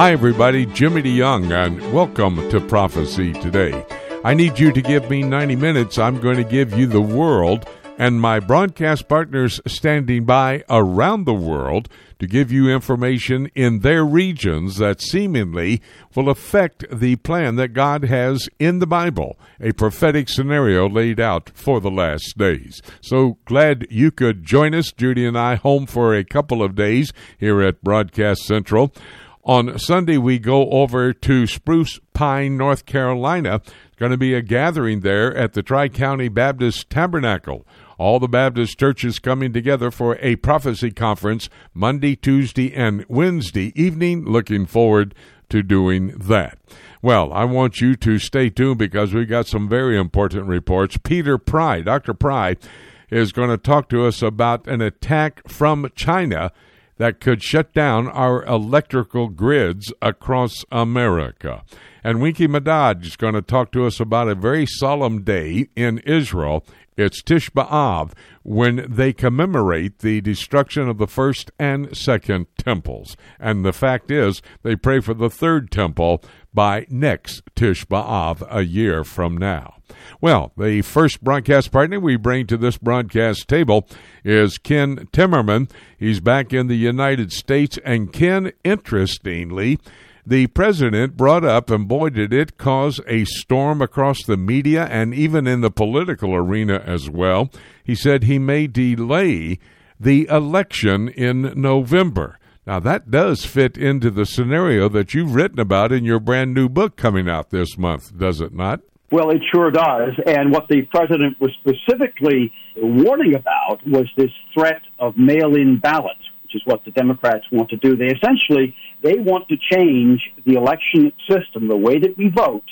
Hi, everybody. Jimmy DeYoung, and welcome to Prophecy Today. I need you to give me 90 minutes. I'm going to give you the world and my broadcast partners standing by around the world to give you information in their regions that seemingly will affect the plan that God has in the Bible, a prophetic scenario laid out for the last days. So glad you could join us, Judy and I, home for a couple of days here at Broadcast Central. On Sunday, we go over to Spruce Pine, North Carolina. Going to be a gathering there at the Tri County Baptist Tabernacle. All the Baptist churches coming together for a prophecy conference Monday, Tuesday, and Wednesday evening. Looking forward to doing that. Well, I want you to stay tuned because we got some very important reports. Peter Pry, Dr. Pry, is going to talk to us about an attack from China that could shut down our electrical grids across America. And Winky Madad is going to talk to us about a very solemn day in Israel. It's Tish B'Av when they commemorate the destruction of the first and second temples. And the fact is, they pray for the third temple by next Tish B'Av a year from now. Well, the first broadcast partner we bring to this broadcast table is Ken Timmerman. He's back in the United States, and Ken, interestingly, the president brought up, and boy, did it cause a storm across the media and even in the political arena as well. He said he may delay the election in November. Now, that does fit into the scenario that you've written about in your brand new book coming out this month, does it not? Well, it sure does. And what the president was specifically warning about was this threat of mail-in ballots, which is what the Democrats want to do. They essentially they want to change the election system, the way that we vote,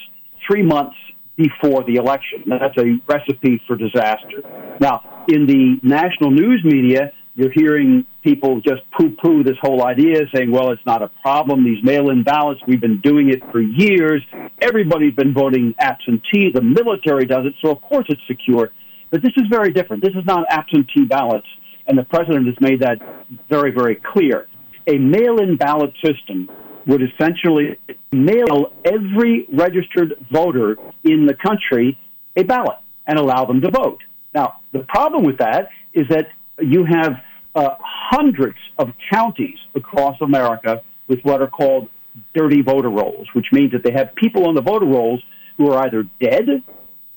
three months before the election. That's a recipe for disaster. Now, in the national news media, you're hearing people just poo poo this whole idea, saying, well, it's not a problem. These mail in ballots, we've been doing it for years. Everybody's been voting absentee. The military does it, so of course it's secure. But this is very different. This is not absentee ballots, and the president has made that very, very clear. A mail in ballot system would essentially mail every registered voter in the country a ballot and allow them to vote. Now, the problem with that is that you have uh, hundreds of counties across America with what are called dirty voter rolls, which means that they have people on the voter rolls who are either dead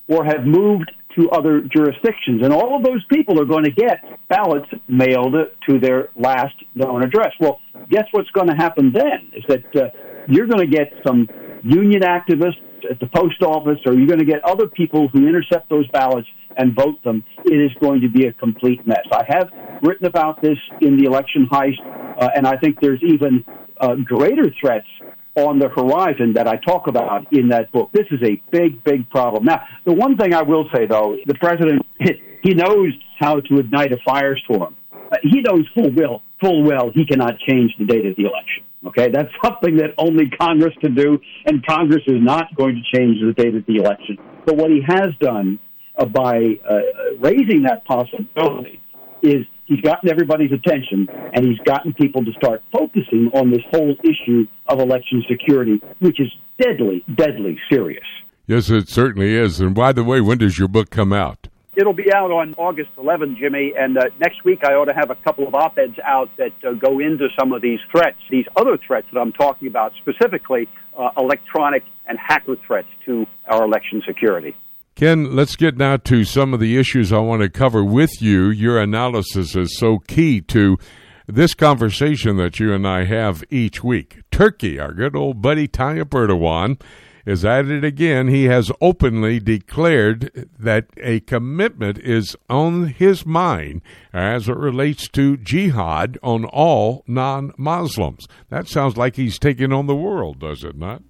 or have moved to other jurisdictions. And all of those people are going to get ballots mailed to their last known address. Well, guess what's going to happen then is that uh, you're going to get some union activists at the post office, or you're going to get other people who intercept those ballots and vote them, it is going to be a complete mess. I have written about this in the election heist, uh, and I think there's even uh, greater threats on the horizon that I talk about in that book. This is a big, big problem. Now, the one thing I will say, though, the president, he knows how to ignite a firestorm. Uh, he knows full well, full well he cannot change the date of the election. Okay, that's something that only Congress can do, and Congress is not going to change the date of the election. But what he has done uh, by uh, raising that possibility is he's gotten everybody's attention and he's gotten people to start focusing on this whole issue of election security, which is deadly, deadly serious. Yes, it certainly is. And by the way, when does your book come out? It'll be out on August 11, Jimmy, and uh, next week I ought to have a couple of op eds out that uh, go into some of these threats, these other threats that I'm talking about, specifically uh, electronic and hacker threats to our election security. Ken, let's get now to some of the issues I want to cover with you. Your analysis is so key to this conversation that you and I have each week. Turkey, our good old buddy Tayyip Erdogan, is at it again. He has openly declared that a commitment is on his mind as it relates to jihad on all non Muslims. That sounds like he's taking on the world, does it not?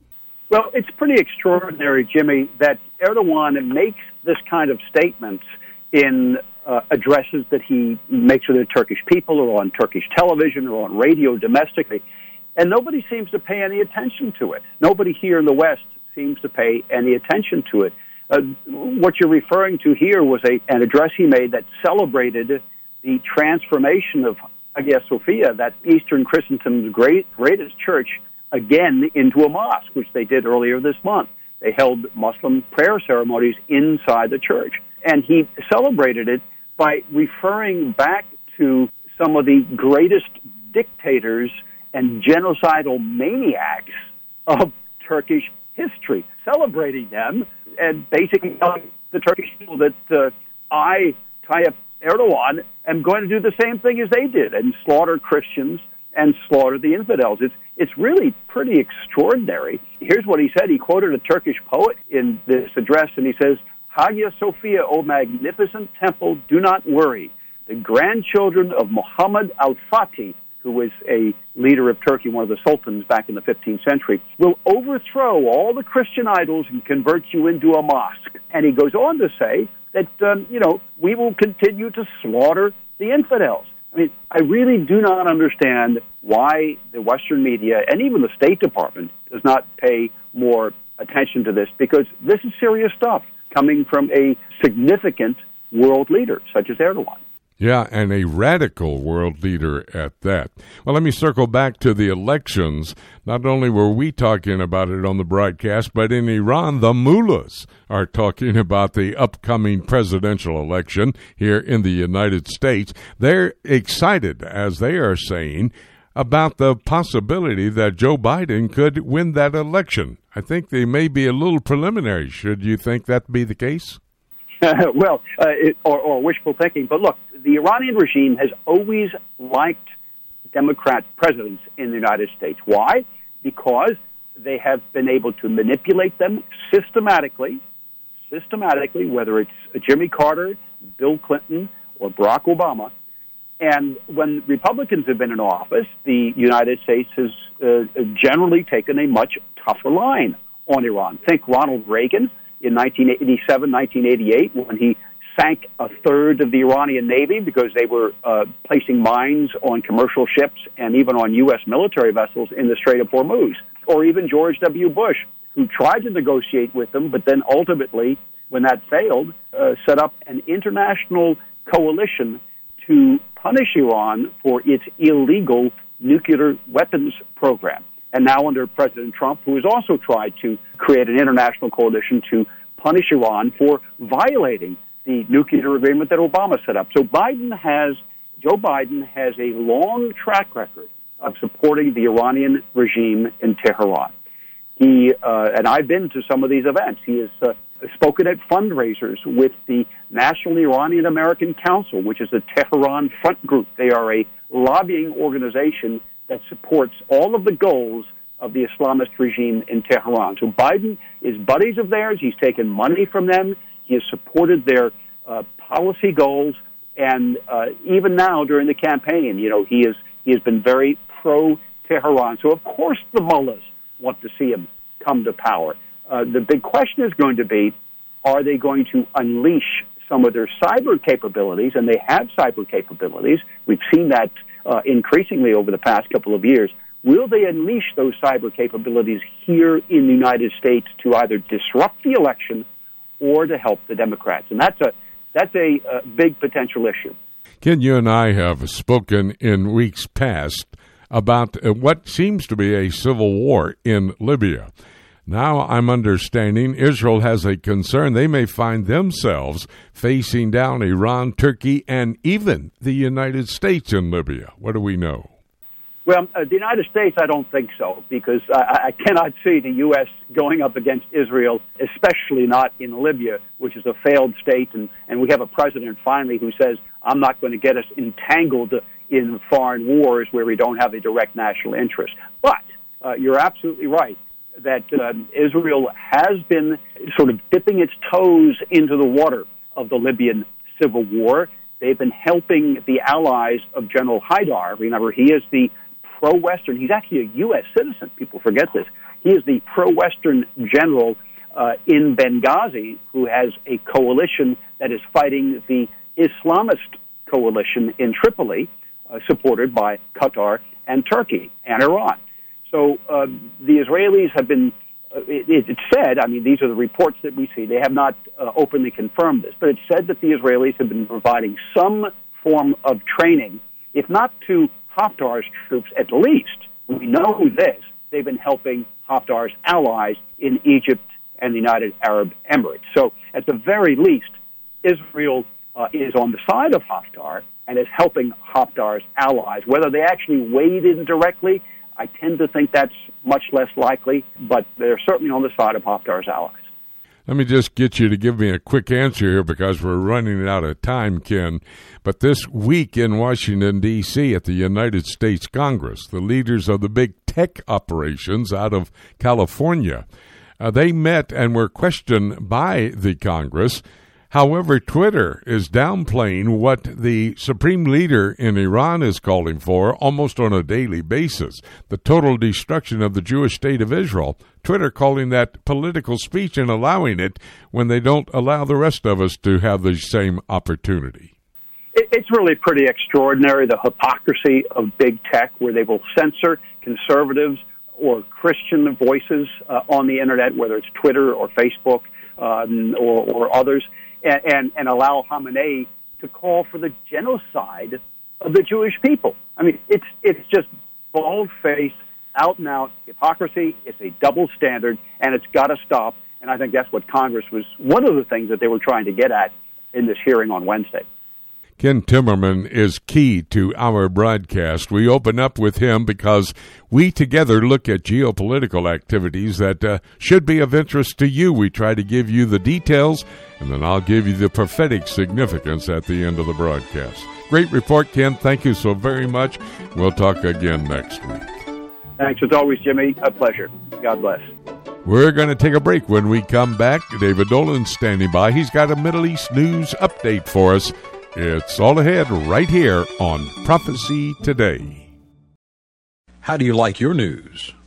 Well, it's pretty extraordinary, Jimmy, that Erdogan makes this kind of statements in uh, addresses that he makes to the Turkish people or on Turkish television or on radio domestically. And nobody seems to pay any attention to it. Nobody here in the West seems to pay any attention to it. Uh, what you're referring to here was a, an address he made that celebrated the transformation of Hagia Sophia, that Eastern Christendom's great, greatest church, again into a mosque, which they did earlier this month. They held Muslim prayer ceremonies inside the church. And he celebrated it by referring back to some of the greatest dictators and genocidal maniacs of Turkish history, celebrating them and basically telling the Turkish people that uh, I, Tayyip Erdogan, am going to do the same thing as they did and slaughter Christians and slaughter the infidels. It's it's really pretty extraordinary. Here's what he said. He quoted a Turkish poet in this address, and he says, Hagia Sophia, O magnificent temple, do not worry. The grandchildren of Muhammad al Fatih, who was a leader of Turkey, one of the sultans back in the 15th century, will overthrow all the Christian idols and convert you into a mosque. And he goes on to say that, um, you know, we will continue to slaughter the infidels. I mean, I really do not understand why the Western media and even the State Department does not pay more attention to this because this is serious stuff coming from a significant world leader such as Erdogan. Yeah, and a radical world leader at that. Well, let me circle back to the elections. Not only were we talking about it on the broadcast, but in Iran, the mullahs are talking about the upcoming presidential election here in the United States. They're excited, as they are saying, about the possibility that Joe Biden could win that election. I think they may be a little preliminary. Should you think that be the case? well, uh, it, or, or wishful thinking. But look, the Iranian regime has always liked Democrat presidents in the United States. Why? Because they have been able to manipulate them systematically, systematically, whether it's Jimmy Carter, Bill Clinton, or Barack Obama. And when Republicans have been in office, the United States has uh, generally taken a much tougher line on Iran. Think Ronald Reagan in 1987, 1988, when he sank a third of the Iranian Navy because they were uh, placing mines on commercial ships and even on U.S. military vessels in the Strait of Hormuz. Or even George W. Bush, who tried to negotiate with them, but then ultimately, when that failed, uh, set up an international coalition to punish Iran for its illegal nuclear weapons program. And now, under President Trump, who has also tried to create an international coalition to punish Iran for violating the nuclear agreement that Obama set up. So Biden has, Joe Biden has a long track record of supporting the Iranian regime in Tehran. He, uh, and I've been to some of these events. He has uh, spoken at fundraisers with the National Iranian American Council, which is a Tehran front group. They are a lobbying organization that supports all of the goals of the Islamist regime in Tehran. So Biden is buddies of theirs. He's taken money from them. He has supported their uh, policy goals, and uh, even now during the campaign, you know, he is he has been very pro Tehran. So of course the mullahs want to see him come to power. Uh, the big question is going to be: Are they going to unleash some of their cyber capabilities? And they have cyber capabilities. We've seen that uh, increasingly over the past couple of years. Will they unleash those cyber capabilities here in the United States to either disrupt the election or to help the Democrats. And that's a that's a, a big potential issue. Ken, you and I have spoken in weeks past about uh, what seems to be a civil war in Libya. Now I'm understanding Israel has a concern they may find themselves facing down Iran, Turkey, and even the United States in Libya. What do we know? Well, uh, the United States, I don't think so, because I, I cannot see the U.S. going up against Israel, especially not in Libya, which is a failed state, and, and we have a president finally who says, I'm not going to get us entangled in foreign wars where we don't have a direct national interest. But uh, you're absolutely right that uh, Israel has been sort of dipping its toes into the water of the Libyan civil war. They've been helping the allies of General Haftar. Remember, he is the pro Western. He's actually a U.S. citizen. People forget this. He is the pro Western general uh, in Benghazi who has a coalition that is fighting the Islamist coalition in Tripoli, uh, supported by Qatar and Turkey and Iran. So uh, the Israelis have been. Uh, it, it's said, I mean, these are the reports that we see. They have not uh, openly confirmed this, but it's said that the Israelis have been providing some form of training, if not to Haftar's troops at least, we know this, they've been helping Haftar's allies in Egypt and the United Arab Emirates. So, at the very least, Israel uh, is on the side of Haftar and is helping Haftar's allies. Whether they actually weighed in directly, I tend to think that's much less likely, but they're certainly on the side of Haftar's allies. Let me just get you to give me a quick answer here because we're running out of time, Ken. But this week in Washington, D.C., at the United States Congress, the leaders of the big tech operations out of California, uh, they met and were questioned by the Congress However, Twitter is downplaying what the supreme leader in Iran is calling for almost on a daily basis the total destruction of the Jewish state of Israel. Twitter calling that political speech and allowing it when they don't allow the rest of us to have the same opportunity. It's really pretty extraordinary the hypocrisy of big tech, where they will censor conservatives or Christian voices uh, on the internet, whether it's Twitter or Facebook um, or, or others and, and, and allow Khamenei to call for the genocide of the Jewish people. I mean, it's it's just bald faced, out and out hypocrisy. It's a double standard, and it's got to stop. And I think that's what Congress was one of the things that they were trying to get at in this hearing on Wednesday. Ken Timmerman is key to our broadcast. We open up with him because we together look at geopolitical activities that uh, should be of interest to you. We try to give you the details, and then I'll give you the prophetic significance at the end of the broadcast. Great report, Ken. Thank you so very much. We'll talk again next week. Thanks as always, Jimmy. A pleasure. God bless. We're going to take a break when we come back. David Dolan standing by. He's got a Middle East news update for us. It's all ahead right here on Prophecy Today. How do you like your news?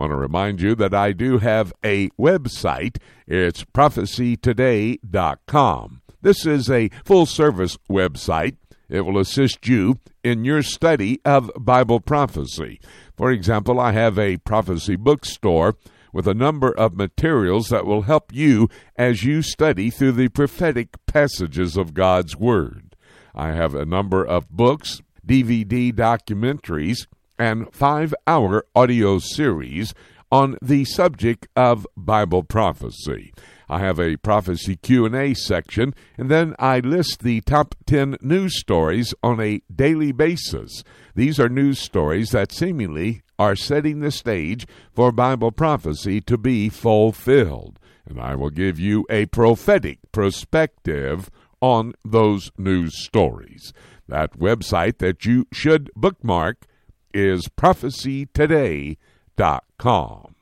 want to remind you that I do have a website. It's prophecytoday.com. This is a full service website. It will assist you in your study of Bible prophecy. For example, I have a prophecy bookstore with a number of materials that will help you as you study through the prophetic passages of God's Word. I have a number of books, DVD documentaries, and five hour audio series on the subject of Bible prophecy. I have a prophecy Q&A section and then I list the top 10 news stories on a daily basis. These are news stories that seemingly are setting the stage for Bible prophecy to be fulfilled. And I will give you a prophetic perspective on those news stories. That website that you should bookmark is prophecytoday.com.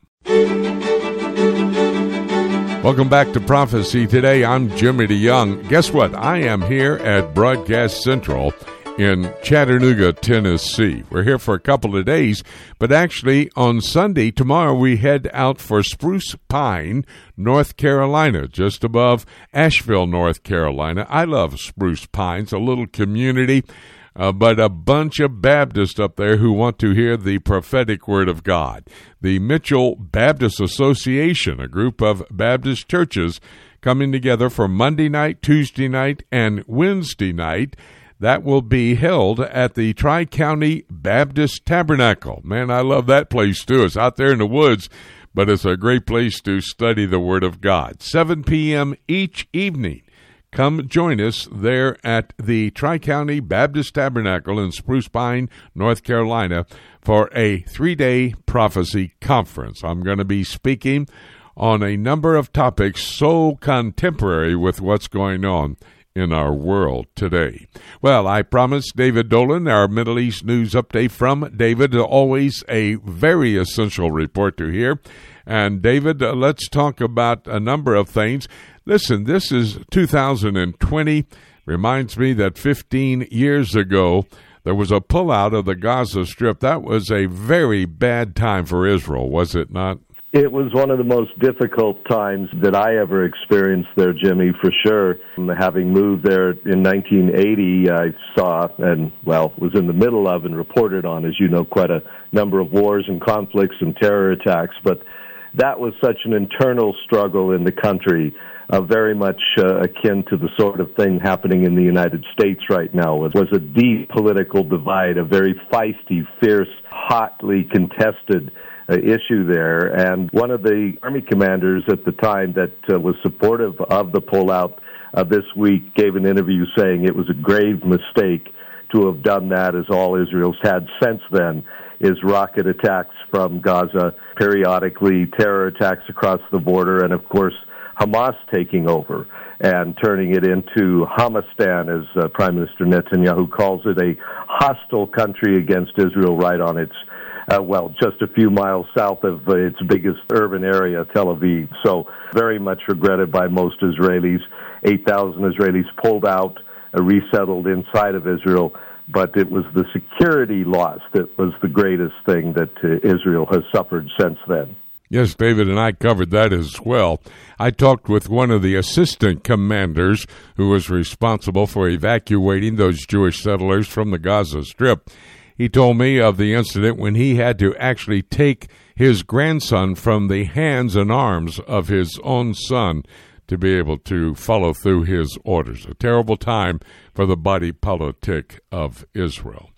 Welcome back to Prophecy Today. I'm Jimmy DeYoung. Guess what? I am here at Broadcast Central in Chattanooga, Tennessee. We're here for a couple of days, but actually on Sunday, tomorrow, we head out for Spruce Pine, North Carolina, just above Asheville, North Carolina. I love Spruce Pines, a little community uh, but a bunch of Baptists up there who want to hear the prophetic word of God. The Mitchell Baptist Association, a group of Baptist churches coming together for Monday night, Tuesday night, and Wednesday night. That will be held at the Tri County Baptist Tabernacle. Man, I love that place too. It's out there in the woods, but it's a great place to study the Word of God. 7 p.m. each evening. Come join us there at the Tri County Baptist Tabernacle in Spruce Pine, North Carolina, for a three day prophecy conference. I'm going to be speaking on a number of topics so contemporary with what's going on in our world today. Well, I promised David Dolan our Middle East news update from David. Always a very essential report to hear. And David, uh, let's talk about a number of things. Listen, this is 2020. Reminds me that 15 years ago, there was a pullout of the Gaza Strip. That was a very bad time for Israel, was it not? It was one of the most difficult times that I ever experienced there, Jimmy, for sure. Having moved there in 1980, I saw and, well, was in the middle of and reported on, as you know, quite a number of wars and conflicts and terror attacks. But that was such an internal struggle in the country, uh, very much uh, akin to the sort of thing happening in the United States right now. It was a deep political divide, a very feisty, fierce, hotly contested issue there. And one of the army commanders at the time that uh, was supportive of the pullout uh, this week gave an interview saying it was a grave mistake to have done that, as all Israel's had since then is rocket attacks from Gaza periodically, terror attacks across the border, and of course Hamas taking over and turning it into Hamastan, as uh, Prime Minister Netanyahu calls it, a hostile country against Israel right on its uh, well, just a few miles south of uh, its biggest urban area, Tel Aviv. So very much regretted by most Israelis. 8,000 Israelis pulled out, uh, resettled inside of Israel, but it was the security loss that was the greatest thing that uh, Israel has suffered since then. Yes, David and I covered that as well. I talked with one of the assistant commanders who was responsible for evacuating those Jewish settlers from the Gaza Strip. He told me of the incident when he had to actually take his grandson from the hands and arms of his own son to be able to follow through his orders. A terrible time for the body politic of Israel.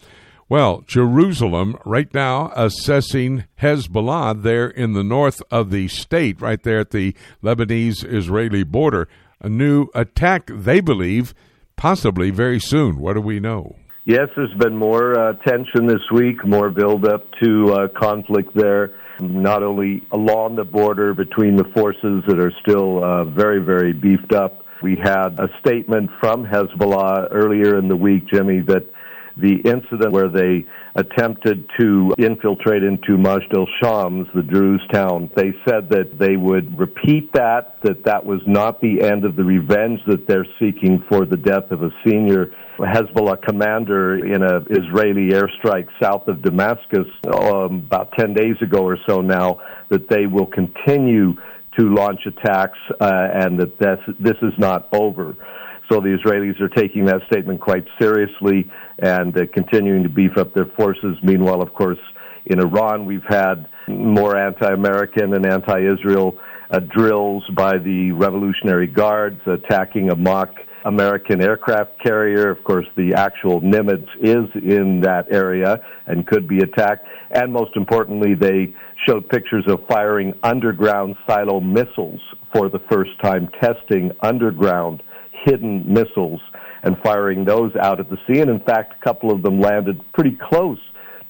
Well, Jerusalem right now assessing Hezbollah there in the north of the state, right there at the Lebanese Israeli border. A new attack, they believe, possibly very soon. What do we know? Yes, there's been more uh, tension this week, more buildup to uh, conflict there, not only along the border between the forces that are still uh, very, very beefed up. We had a statement from Hezbollah earlier in the week, Jimmy, that the incident where they attempted to infiltrate into Majd al-Shams, the Druze town, they said that they would repeat that, that that was not the end of the revenge that they're seeking for the death of a senior Hezbollah commander in an Israeli airstrike south of Damascus um, about 10 days ago or so now, that they will continue to launch attacks uh, and that this, this is not over. So the Israelis are taking that statement quite seriously and uh, continuing to beef up their forces. Meanwhile, of course, in Iran, we've had more anti-American and anti-Israel uh, drills by the Revolutionary Guards attacking a mock American aircraft carrier. Of course, the actual Nimitz is in that area and could be attacked. And most importantly, they showed pictures of firing underground silo missiles for the first time, testing underground hidden missiles and firing those out at the sea. And in fact, a couple of them landed pretty close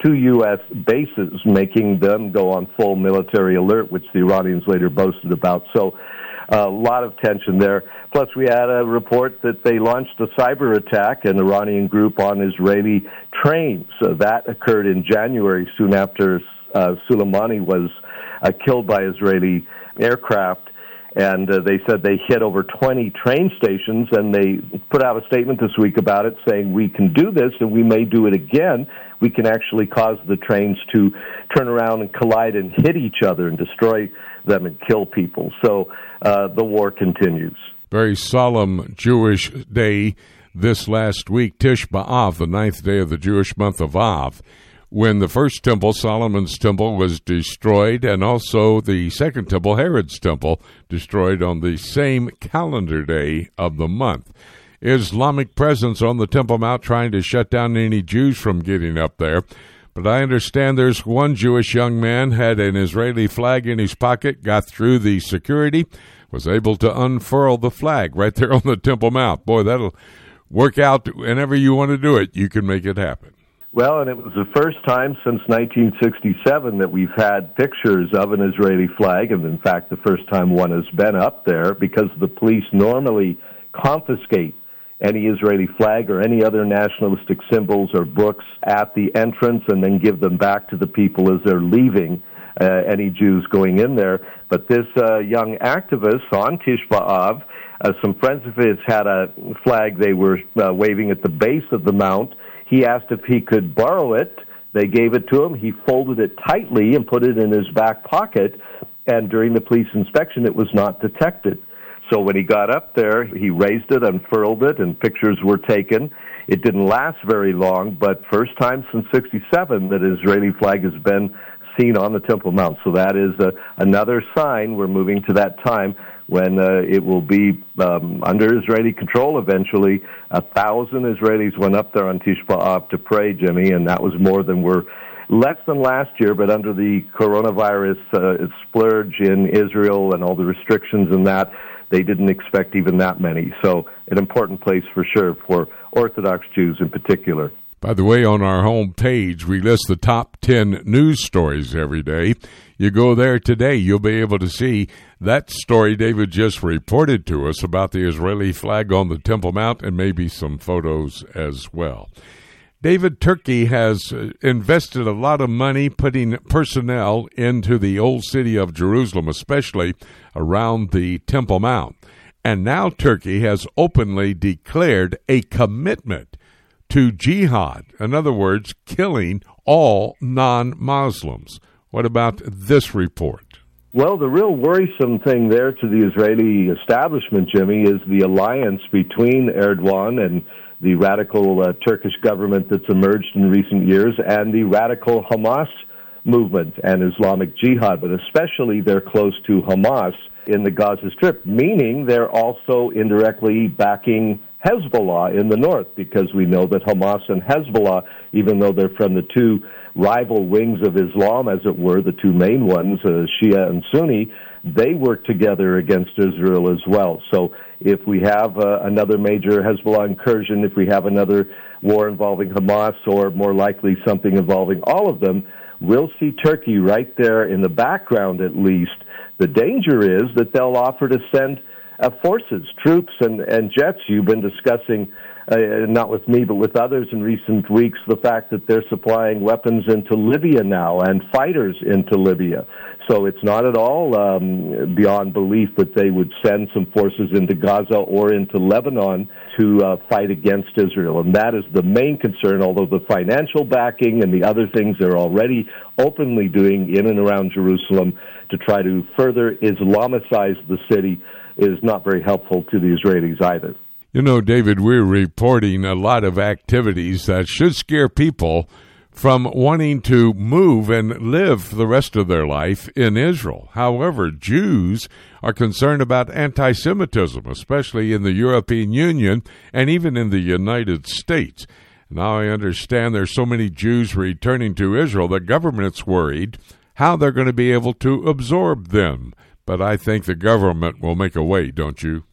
to U.S. bases, making them go on full military alert, which the Iranians later boasted about. So a lot of tension there. Plus, we had a report that they launched a cyber attack, an Iranian group on Israeli trains. So that occurred in January, soon after uh, Soleimani was uh, killed by Israeli aircraft and uh, they said they hit over 20 train stations and they put out a statement this week about it saying we can do this and we may do it again. We can actually cause the trains to turn around and collide and hit each other and destroy them and kill people. So uh, the war continues. Very solemn jewish day this last week. Tish b'av the ninth day of the jewish month of av when the first temple, Solomon's temple, was destroyed, and also the second temple, Herod's temple, destroyed on the same calendar day of the month. Islamic presence on the Temple Mount trying to shut down any Jews from getting up there. But I understand there's one Jewish young man had an Israeli flag in his pocket, got through the security, was able to unfurl the flag right there on the Temple Mount. Boy, that'll work out whenever you want to do it. You can make it happen. Well, and it was the first time since 1967 that we've had pictures of an Israeli flag, and in fact, the first time one has been up there because the police normally confiscate any Israeli flag or any other nationalistic symbols or books at the entrance and then give them back to the people as they're leaving. Uh, any Jews going in there. But this uh, young activist on Tish B'Av, uh, some friends of his had a flag they were uh, waving at the base of the mount. He asked if he could borrow it. They gave it to him. He folded it tightly and put it in his back pocket. And during the police inspection, it was not detected. So when he got up there, he raised it, unfurled it, and pictures were taken. It didn't last very long, but first time since 67 that Israeli flag has been seen on the Temple Mount. So that is a, another sign we're moving to that time when uh, it will be um, under Israeli control eventually. A thousand Israelis went up there on Tish B'Av to pray, Jimmy, and that was more than were less than last year, but under the coronavirus uh, splurge in Israel and all the restrictions and that, they didn't expect even that many. So, an important place for sure for Orthodox Jews in particular. By the way, on our home page, we list the top 10 news stories every day. You go there today, you'll be able to see that story David just reported to us about the Israeli flag on the Temple Mount and maybe some photos as well. David Turkey has uh, invested a lot of money putting personnel into the old city of Jerusalem, especially around the Temple Mount. And now Turkey has openly declared a commitment to jihad. In other words, killing all non Muslims. What about this report? Well, the real worrisome thing there to the Israeli establishment, Jimmy, is the alliance between Erdogan and the radical uh, Turkish government that's emerged in recent years and the radical Hamas movement and Islamic Jihad, but especially they're close to Hamas in the Gaza Strip, meaning they're also indirectly backing Hezbollah in the north because we know that Hamas and Hezbollah, even though they're from the two rival wings of Islam, as it were, the two main ones, uh, Shia and Sunni, they work together against Israel as well. So if we have uh, another major Hezbollah incursion, if we have another war involving Hamas, or more likely something involving all of them, we'll see Turkey right there in the background at least. The danger is that they'll offer to send uh, forces, troops, and, and jets. You've been discussing, uh, not with me, but with others in recent weeks, the fact that they're supplying weapons into Libya now and fighters into Libya. So it's not at all um, beyond belief that they would send some forces into Gaza or into Lebanon to uh, fight against Israel. And that is the main concern, although the financial backing and the other things they're already openly doing in and around Jerusalem to try to further Islamicize the city is not very helpful to the Israelis either. You know, David, we're reporting a lot of activities that should scare people from wanting to move and live the rest of their life in Israel. However, Jews are concerned about anti Semitism, especially in the European Union and even in the United States. Now I understand there's so many Jews returning to Israel, the government's worried how they're going to be able to absorb them. But I think the government will make a way, don't you?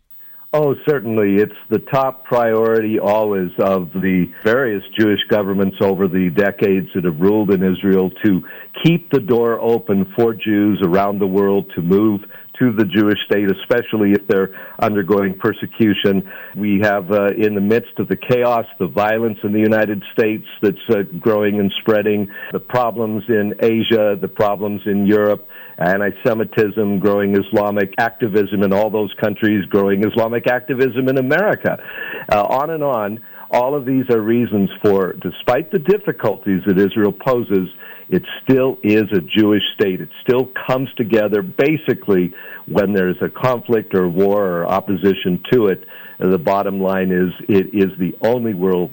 Oh, certainly. It's the top priority always of the various Jewish governments over the decades that have ruled in Israel to keep the door open for Jews around the world to move to the Jewish state, especially if they're undergoing persecution. We have uh, in the midst of the chaos, the violence in the United States that's uh, growing and spreading, the problems in Asia, the problems in Europe, anti-Semitism, growing Islamic activism in all those countries, growing Islamic activism in America, uh, on and on. All of these are reasons for, despite the difficulties that Israel poses, it still is a Jewish state. It still comes together basically when there's a conflict or war or opposition to it. The bottom line is it is the only world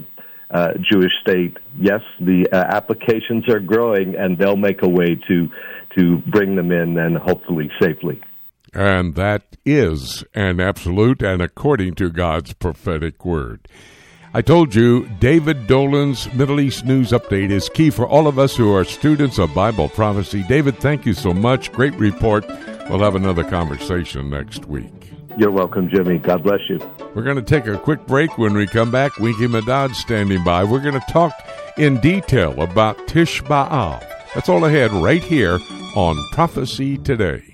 uh, Jewish state. Yes, the uh, applications are growing, and they'll make a way to to bring them in and hopefully safely. And that is an absolute and according to God's prophetic word. I told you David Dolan's Middle East News Update is key for all of us who are students of Bible prophecy. David, thank you so much. Great report. We'll have another conversation next week. You're welcome, Jimmy. God bless you. We're going to take a quick break. When we come back, Winky Madad standing by. We're going to talk in detail about Tish B'Av. That's all ahead right here on Prophecy Today.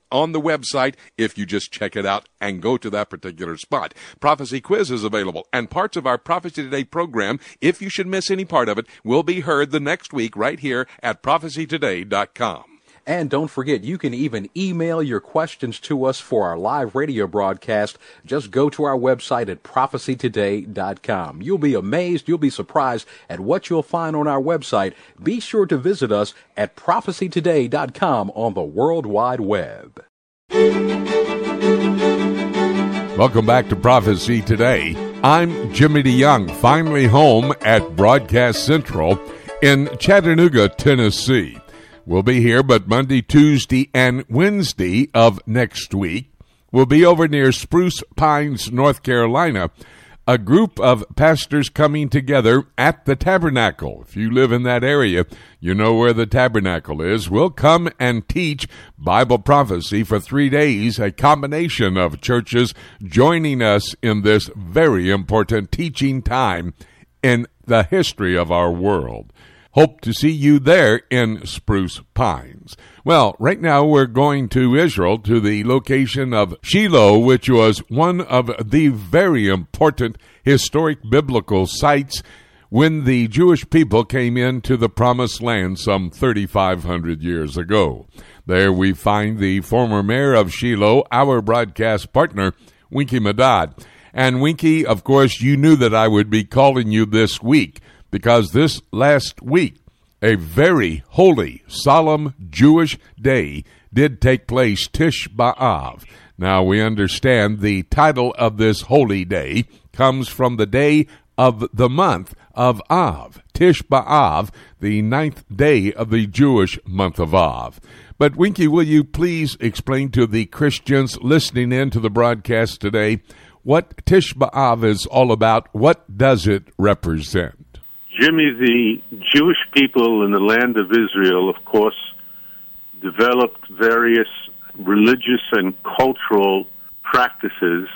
on the website if you just check it out and go to that particular spot. Prophecy Quiz is available, and parts of our Prophecy Today program, if you should miss any part of it, will be heard the next week right here at prophecytoday.com. And don't forget, you can even email your questions to us for our live radio broadcast. Just go to our website at prophecytoday.com. You'll be amazed, you'll be surprised at what you'll find on our website. Be sure to visit us at prophecytoday.com on the World Wide Web. Welcome back to Prophecy Today. I'm Jimmy DeYoung, finally home at Broadcast Central in Chattanooga, Tennessee. We'll be here, but Monday, Tuesday, and Wednesday of next week, we'll be over near Spruce Pines, North Carolina. A group of pastors coming together at the tabernacle. If you live in that area, you know where the tabernacle is. We'll come and teach Bible prophecy for three days, a combination of churches joining us in this very important teaching time in the history of our world. Hope to see you there in Spruce Pines. Well, right now we're going to Israel to the location of Shiloh, which was one of the very important historic biblical sites when the Jewish people came into the promised land some 3,500 years ago. There we find the former mayor of Shiloh, our broadcast partner, Winky Madad. And Winky, of course, you knew that I would be calling you this week because this last week, a very holy, solemn Jewish day did take place, Tish B'Av. Now we understand the title of this holy day comes from the day of the month of Av, Tish B'Av, the ninth day of the Jewish month of Av. But Winky, will you please explain to the Christians listening in to the broadcast today what Tish B'Av is all about? What does it represent? Jimmy, the Jewish people in the land of Israel, of course, developed various religious and cultural practices,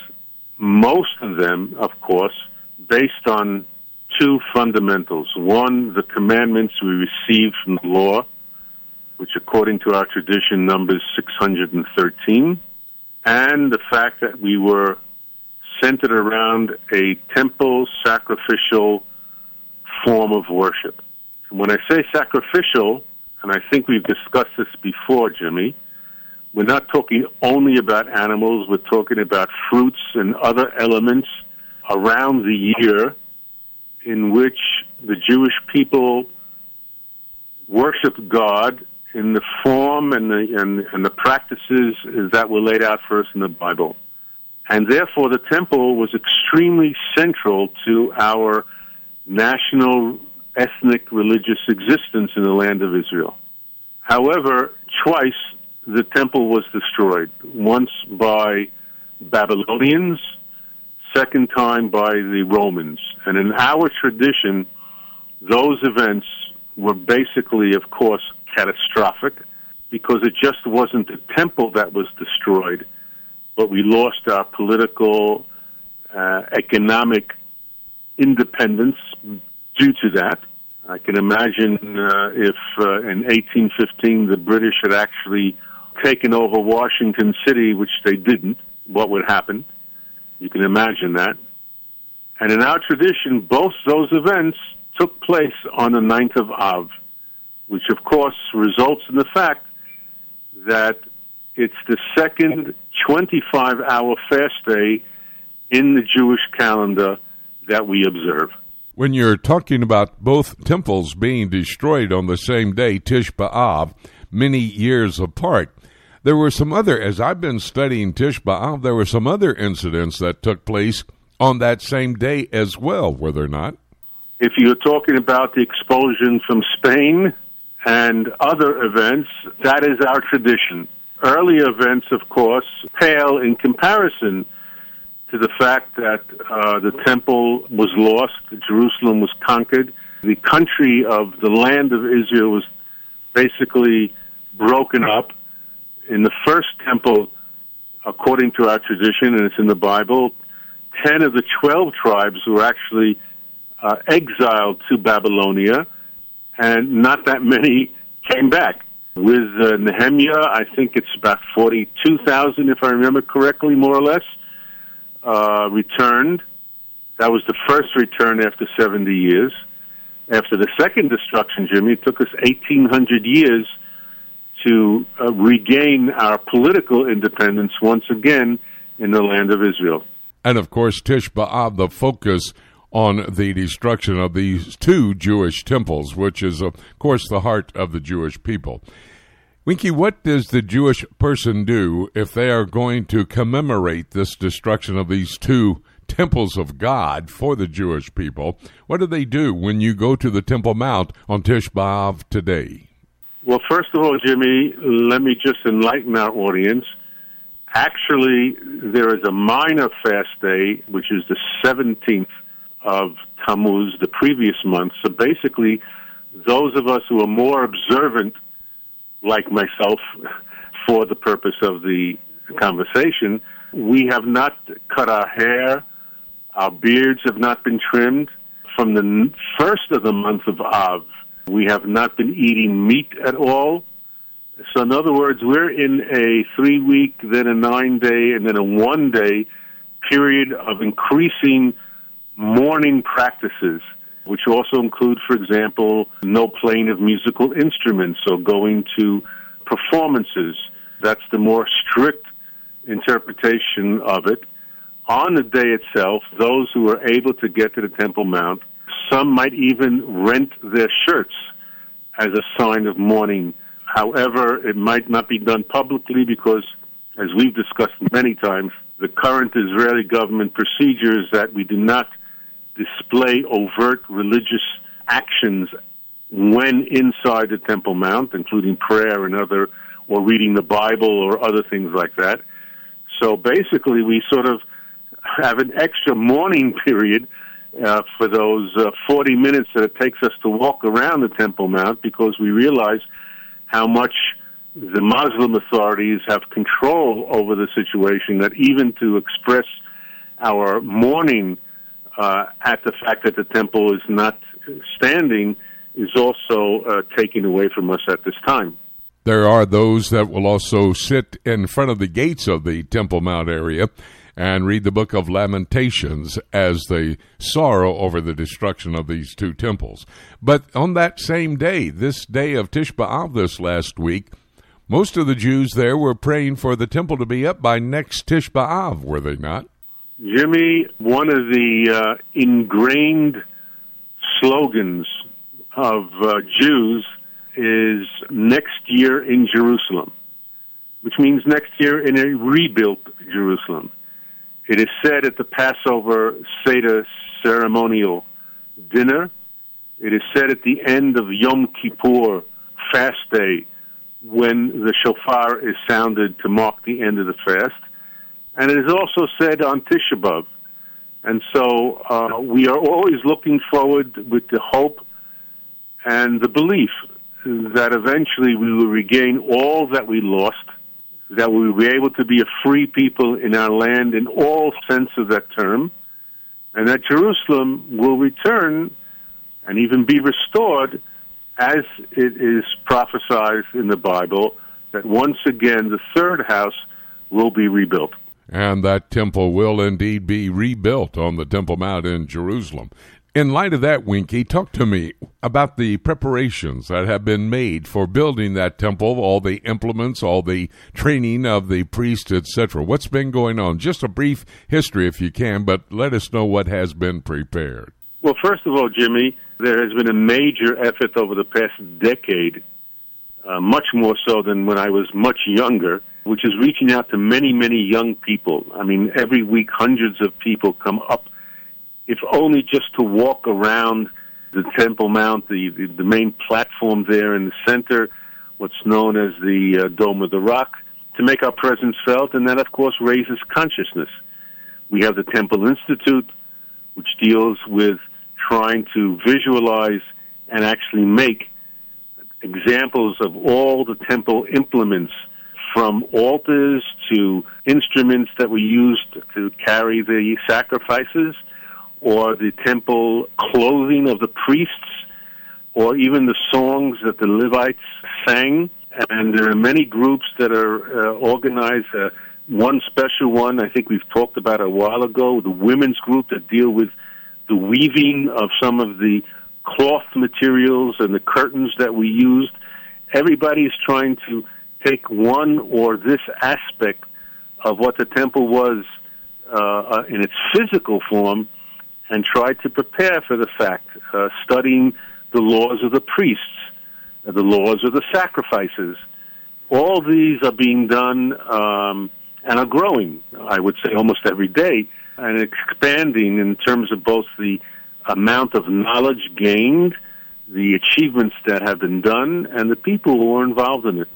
most of them, of course, based on two fundamentals. One, the commandments we received from the law, which according to our tradition numbers 613, and the fact that we were centered around a temple sacrificial form of worship. When I say sacrificial, and I think we've discussed this before, Jimmy, we're not talking only about animals, we're talking about fruits and other elements around the year in which the Jewish people worship God in the form and the, and, and the practices that were laid out for us in the Bible. And therefore, the temple was extremely central to our national ethnic religious existence in the land of Israel. However, twice the temple was destroyed. Once by Babylonians, second time by the Romans. And in our tradition, those events were basically, of course, catastrophic because it just wasn't the temple that was destroyed, but we lost our political, uh, economic independence due to that. I can imagine uh, if uh, in 1815 the British had actually taken over Washington City, which they didn't, what would happen? You can imagine that. And in our tradition, both those events took place on the 9th of Av, which of course results in the fact that it's the second 25 hour fast day in the Jewish calendar that we observe. When you're talking about both temples being destroyed on the same day, Tish B'Av, many years apart, there were some other, as I've been studying Tish B'Av, there were some other incidents that took place on that same day as well, were there not? If you're talking about the expulsion from Spain and other events, that is our tradition. Early events, of course, pale in comparison to the fact that uh, the temple was lost, Jerusalem was conquered, the country of the land of Israel was basically broken up. In the first temple, according to our tradition, and it's in the Bible, 10 of the 12 tribes were actually uh, exiled to Babylonia, and not that many came back. With uh, Nehemiah, I think it's about 42,000, if I remember correctly, more or less, uh, returned. That was the first return after 70 years. After the second destruction, Jimmy, it took us 1,800 years to uh, regain our political independence once again in the land of Israel. And of course, Tish B'Av, the focus on the destruction of these two Jewish temples, which is, of course, the heart of the Jewish people. Winky, what does the Jewish person do if they are going to commemorate this destruction of these two temples of God for the Jewish people? What do they do when you go to the Temple Mount on Tish B'Av today? Well, first of all, Jimmy, let me just enlighten our audience. Actually, there is a minor fast day, which is the 17th of Tammuz, the previous month. So basically, those of us who are more observant, like myself, for the purpose of the conversation, we have not cut our hair, our beards have not been trimmed. From the first of the month of Av, we have not been eating meat at all. So, in other words, we're in a three week, then a nine day, and then a one day period of increasing mourning practices, which also include, for example, no playing of musical instruments or going to performances. That's the more strict interpretation of it. On the day itself, those who are able to get to the Temple Mount some might even rent their shirts as a sign of mourning. However, it might not be done publicly because, as we've discussed many times, the current Israeli government procedures that we do not display overt religious actions when inside the Temple Mount, including prayer and other, or reading the Bible or other things like that. So basically, we sort of have an extra mourning period uh, for those uh, 40 minutes that it takes us to walk around the Temple Mount because we realize how much the Muslim authorities have control over the situation that even to express our mourning uh, at the fact that the temple is not standing is also uh, taken away from us at this time. There are those that will also sit in front of the gates of the Temple Mount area and read the book of Lamentations as they sorrow over the destruction of these two temples. But on that same day, this day of Tisha B'Av this last week, most of the Jews there were praying for the temple to be up by next Tisha B'Av, were they not? Jimmy, one of the uh, ingrained slogans of uh, Jews is next year in Jerusalem, which means next year in a rebuilt Jerusalem. It is said at the Passover Seder ceremonial dinner. It is said at the end of Yom Kippur fast day when the shofar is sounded to mark the end of the fast. And it is also said on Tisha. And so uh, we are always looking forward with the hope and the belief that eventually we will regain all that we lost that we will be able to be a free people in our land in all sense of that term, and that Jerusalem will return and even be restored as it is prophesied in the Bible that once again the third house will be rebuilt. And that temple will indeed be rebuilt on the Temple Mount in Jerusalem. In light of that, Winky, talk to me about the preparations that have been made for building that temple, all the implements, all the training of the priests, etc. What's been going on? Just a brief history, if you can, but let us know what has been prepared. Well, first of all, Jimmy, there has been a major effort over the past decade, uh, much more so than when I was much younger, which is reaching out to many, many young people. I mean, every week, hundreds of people come up if only just to walk around the Temple Mount, the, the, the main platform there in the center, what's known as the uh, Dome of the Rock, to make our presence felt, and that, of course, raises consciousness. We have the Temple Institute, which deals with trying to visualize and actually make examples of all the temple implements from altars to instruments that were used to carry the sacrifices or the temple clothing of the priests or even the songs that the Levites sang. And there are many groups that are uh, organized. Uh, one special one, I think we've talked about a while ago, the women's group that deal with the weaving of some of the cloth materials and the curtains that we used. Everybody is trying to take one or this aspect of what the temple was uh, uh, in its physical form and try to prepare for the fact, uh, studying the laws of the priests, uh, the laws of the sacrifices. All these are being done um, and are growing, I would say, almost every day, and expanding in terms of both the amount of knowledge gained, the achievements that have been done, and the people who are involved in it.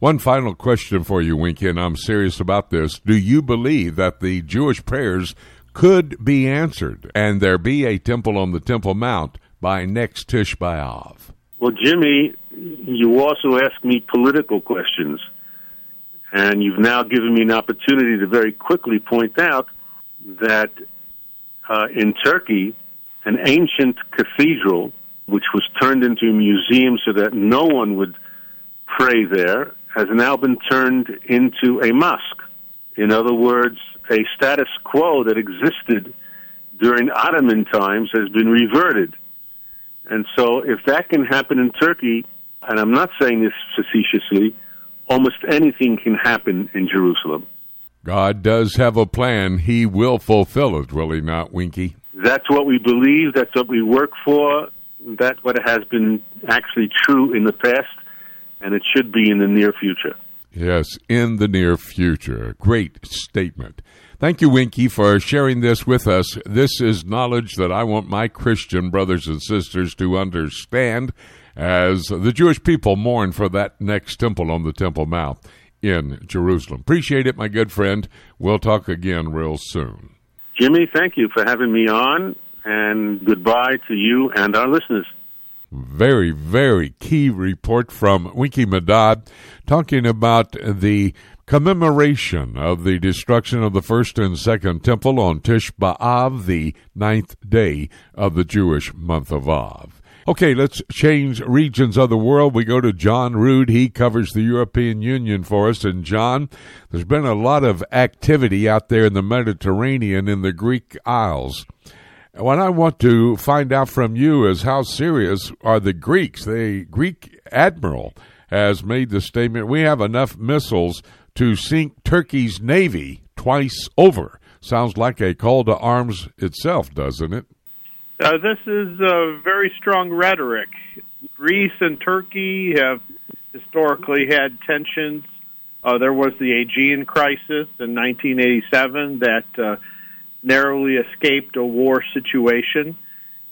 One final question for you, Winky, and I'm serious about this. Do you believe that the Jewish prayers could be answered and there be a temple on the Temple Mount by next Tish B'Av? Well, Jimmy, you also asked me political questions, and you've now given me an opportunity to very quickly point out that uh, in Turkey, an ancient cathedral, which was turned into a museum so that no one would pray there, has now been turned into a mosque. In other words, a status quo that existed during Ottoman times has been reverted. And so, if that can happen in Turkey, and I'm not saying this facetiously, almost anything can happen in Jerusalem. God does have a plan. He will fulfill it, will he not, Winky? That's what we believe. That's what we work for. That's what has been actually true in the past, and it should be in the near future. Yes, in the near future. Great statement. Thank you, Winky, for sharing this with us. This is knowledge that I want my Christian brothers and sisters to understand as the Jewish people mourn for that next temple on the Temple Mount in Jerusalem. Appreciate it, my good friend. We'll talk again real soon. Jimmy, thank you for having me on, and goodbye to you and our listeners. Very, very key report from Winky Madad talking about the commemoration of the destruction of the first and second temple on Tish B'Av, the ninth day of the Jewish month of Av. Okay, let's change regions of the world. We go to John Rood. He covers the European Union for us. And John, there's been a lot of activity out there in the Mediterranean in the Greek Isles. What I want to find out from you is how serious are the Greeks? The Greek admiral has made the statement we have enough missiles to sink Turkey's navy twice over. Sounds like a call to arms itself, doesn't it? Uh, this is uh, very strong rhetoric. Greece and Turkey have historically had tensions. Uh, there was the Aegean crisis in 1987 that uh, narrowly escaped a war situation.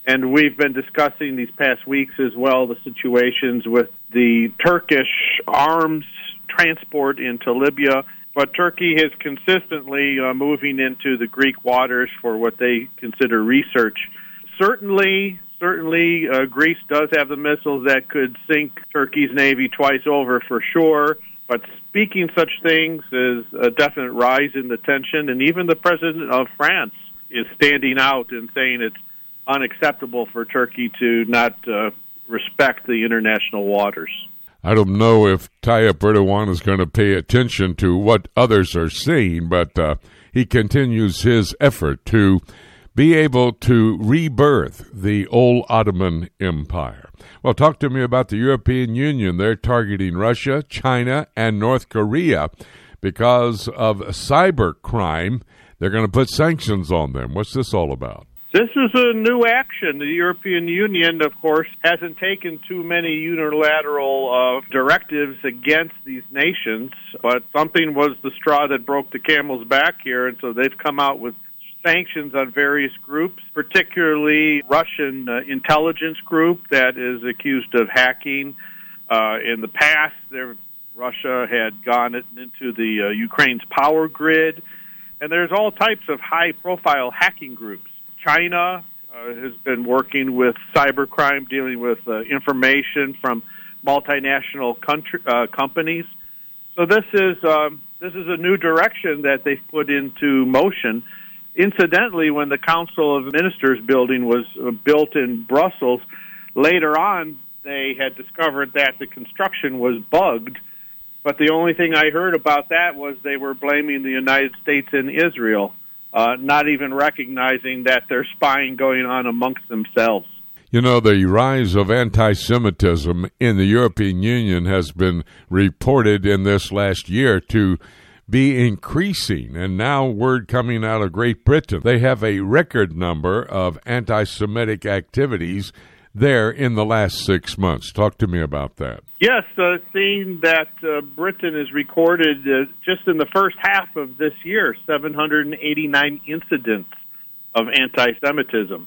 And we've been discussing these past weeks as well the situations with the Turkish arms transport into Libya. But Turkey is consistently uh, moving into the Greek waters for what they consider research certainly, certainly, uh, Greece does have the missiles that could sink Turkey's navy twice over for sure. But speaking such things is a definite rise in the tension, and even the president of France is standing out and saying it's unacceptable for Turkey to not uh, respect the international waters. I don't know if Tayyip Erdogan is going to pay attention to what others are saying, but uh, he continues his effort to be able to rebirth the old Ottoman Empire. Well, talk to me about the European Union. They're targeting Russia, China, and North Korea because of cyber crime. They're going to put sanctions on them. What's this all about? This is a new action. The European Union, of course, hasn't taken too many unilateral uh, directives against these nations, but something was the straw that broke the camel's back here, and so they've come out with sanctions on various groups, particularly Russian uh, intelligence group that is accused of hacking. Uh, in the past, there, Russia had gone into the uh, Ukraine's power grid, and there's all types of high-profile hacking groups. China uh, has been working with cybercrime, dealing with uh, information from multinational country, uh, companies. So this is um, this is a new direction that they've put into motion. Incidentally, when the Council of Ministers building was uh, built in Brussels, later on they had discovered that the construction was bugged. But the only thing I heard about that was they were blaming the United States and Israel, uh, not even recognizing that there's spying going on amongst themselves. You know, the rise of anti Semitism in the European Union has been reported in this last year to be increasing. And now, word coming out of Great Britain, they have a record number of anti Semitic activities there in the last six months. Talk to me about that. Yes, uh, seeing that uh, Britain has recorded uh, just in the first half of this year 789 incidents of anti Semitism.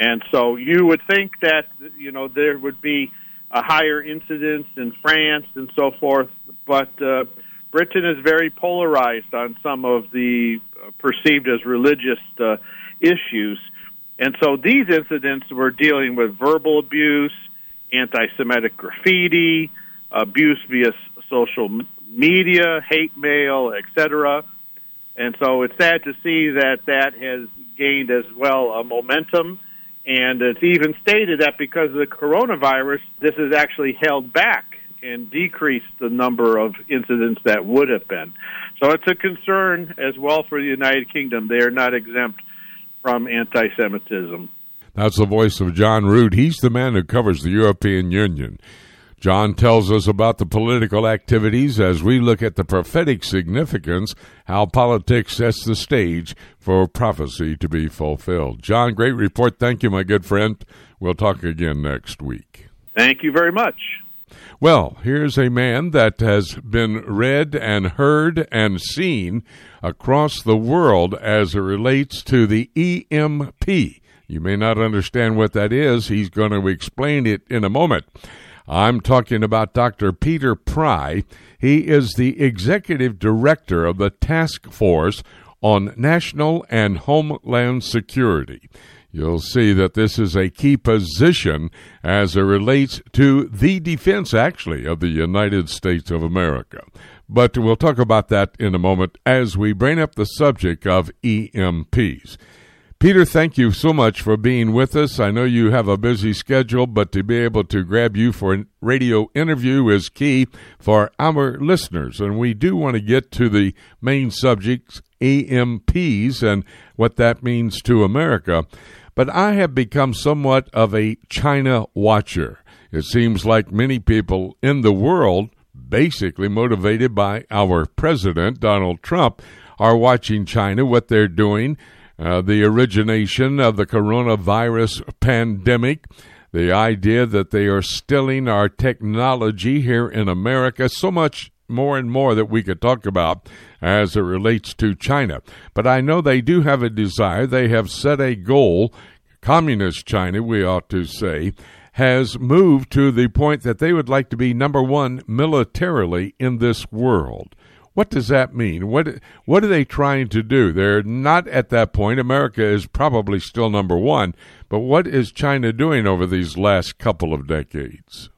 And so you would think that, you know, there would be a higher incidence in France and so forth, but uh, Britain is very polarized on some of the uh, perceived as religious uh, issues. And so these incidents were dealing with verbal abuse, anti Semitic graffiti, abuse via social media, hate mail, etc. And so it's sad to see that that has gained as well a momentum. And it's even stated that because of the coronavirus, this has actually held back and decreased the number of incidents that would have been. So it's a concern as well for the United Kingdom. They are not exempt from anti Semitism. That's the voice of John Root. He's the man who covers the European Union. John tells us about the political activities as we look at the prophetic significance, how politics sets the stage for prophecy to be fulfilled. John, great report. Thank you, my good friend. We'll talk again next week. Thank you very much. Well, here's a man that has been read and heard and seen across the world as it relates to the EMP. You may not understand what that is. He's going to explain it in a moment. I'm talking about Dr. Peter Pry. He is the executive director of the Task Force on National and Homeland Security. You'll see that this is a key position as it relates to the defense, actually, of the United States of America. But we'll talk about that in a moment as we bring up the subject of EMPs. Peter, thank you so much for being with us. I know you have a busy schedule, but to be able to grab you for a radio interview is key for our listeners. And we do want to get to the main subjects, EMPs, and what that means to America. But I have become somewhat of a China watcher. It seems like many people in the world, basically motivated by our president, Donald Trump, are watching China, what they're doing uh, the origination of the coronavirus pandemic, the idea that they are stealing our technology here in America, so much more and more that we could talk about as it relates to China. But I know they do have a desire, they have set a goal. Communist China, we ought to say, has moved to the point that they would like to be number one militarily in this world. What does that mean? What what are they trying to do? They're not at that point. America is probably still number one, but what is China doing over these last couple of decades?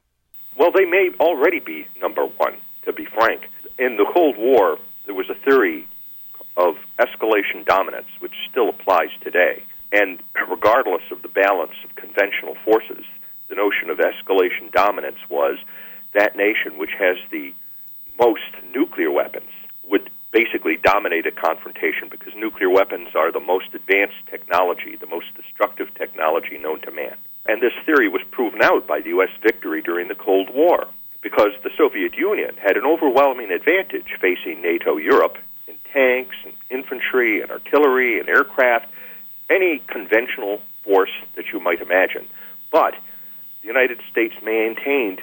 Well, they may already be number one. To be frank, in the Cold War, there was a theory of escalation dominance, which still applies today. And regardless of the balance of conventional forces, the notion of escalation dominance was that nation which has the most nuclear weapons would basically dominate a confrontation because nuclear weapons are the most advanced technology, the most destructive technology known to man. And this theory was proven out by the U.S. victory during the Cold War because the Soviet Union had an overwhelming advantage facing NATO Europe in tanks and infantry and artillery and aircraft, any conventional force that you might imagine. But the United States maintained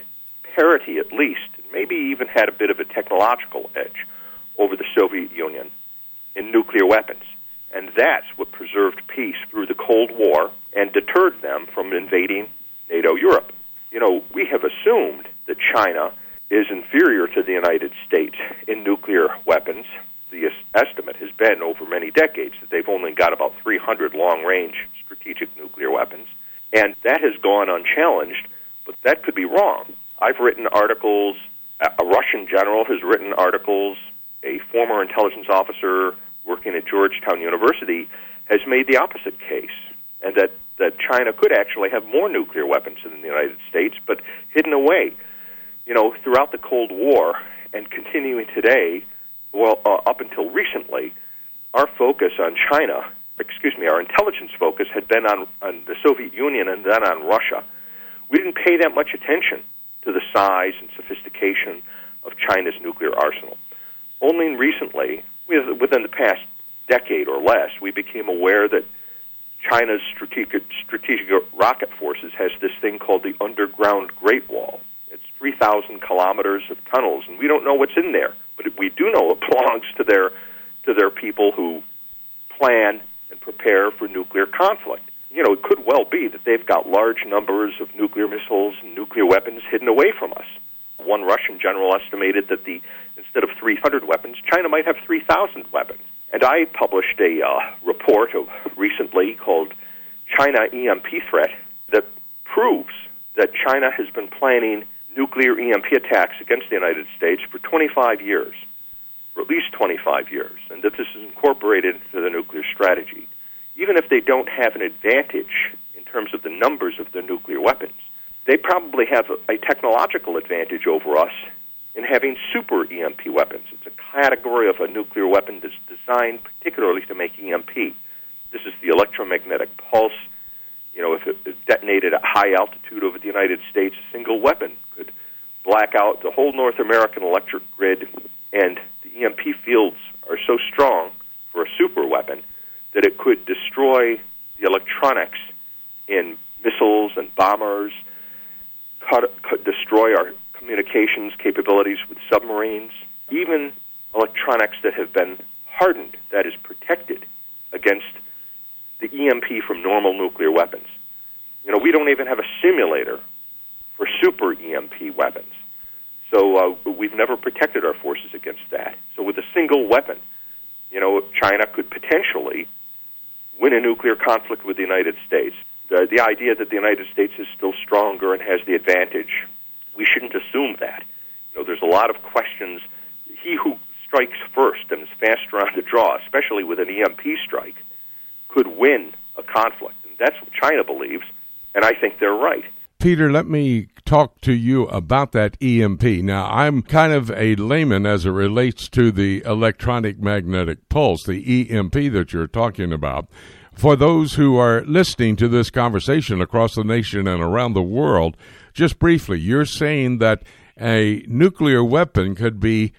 parity at least maybe even had a bit of a technological edge over the Soviet Union in nuclear weapons. And that's what preserved peace through the Cold War and deterred them from invading NATO Europe. You know, we have assumed that China is inferior to the United States in nuclear weapons. The estimate has been over many decades that they've only got about 300 long range strategic nuclear weapons. And that has gone unchallenged, but that could be wrong. I've written articles, a Russian general has written articles, a former intelligence officer working at Georgetown University has made the opposite case, and that, that China could actually have more nuclear weapons than the United States, but hidden away. You know, throughout the Cold War and continuing today, well, uh, up until recently, our focus on China, excuse me, our intelligence focus had been on, on the Soviet Union and then on Russia. We didn't pay that much attention to the size and sophistication of China's nuclear arsenal. Only recently, within the past decade or less, we became aware that China's strategic, strategic rocket forces has this thing called the underground Great Wall. It's 3,000 kilometers of tunnels, and we don't know what's in there, but we do know it belongs to their to their people who plan and prepare for nuclear conflict. You know, it could well be that they've got large numbers of nuclear missiles and nuclear weapons hidden away from us. One Russian general estimated that the instead of 300 weapons, China might have 3,000 weapons. And I published a uh, report of recently called China EMP Threat that proves that China has been planning nuclear EMP attacks against the United States for 25 years, for at least 25 years, and that this is incorporated into the nuclear strategy. Even if they don't have an advantage in terms of the numbers of their nuclear weapons, they probably have a, a technological advantage over us in having super EMP weapons. It's a category of a nuclear weapon that's designed particularly to make EMP. This is the electromagnetic pulse. You know, if it detonated at high altitude over the United States, a single weapon black out the whole North American electric grid, and the EMP fields are so strong for a super weapon that it could destroy the electronics in missiles and bombers, cut, cut, destroy our communications capabilities with submarines, even electronics that have been hardened, that is, protected against the EMP from normal nuclear weapons. You know, we don't even have a simulator for super EMP weapons. So uh, we've never protected our forces against that. So with a single weapon, you know, China could potentially win a nuclear conflict with the United States. The, the idea that the United States is still stronger and has the advantage, we shouldn't assume that. You know, there's a lot of questions. He who strikes first and is faster on the draw, especially with an EMP strike, could win a conflict. And that's what China believes, and I think they're right. Peter, let me talk to you about that EMP. Now, I'm kind of a layman as it relates to the electronic magnetic pulse, the EMP that you're talking about. For those who are listening to this conversation across the nation and around the world, just briefly, you're saying that a nuclear weapon could be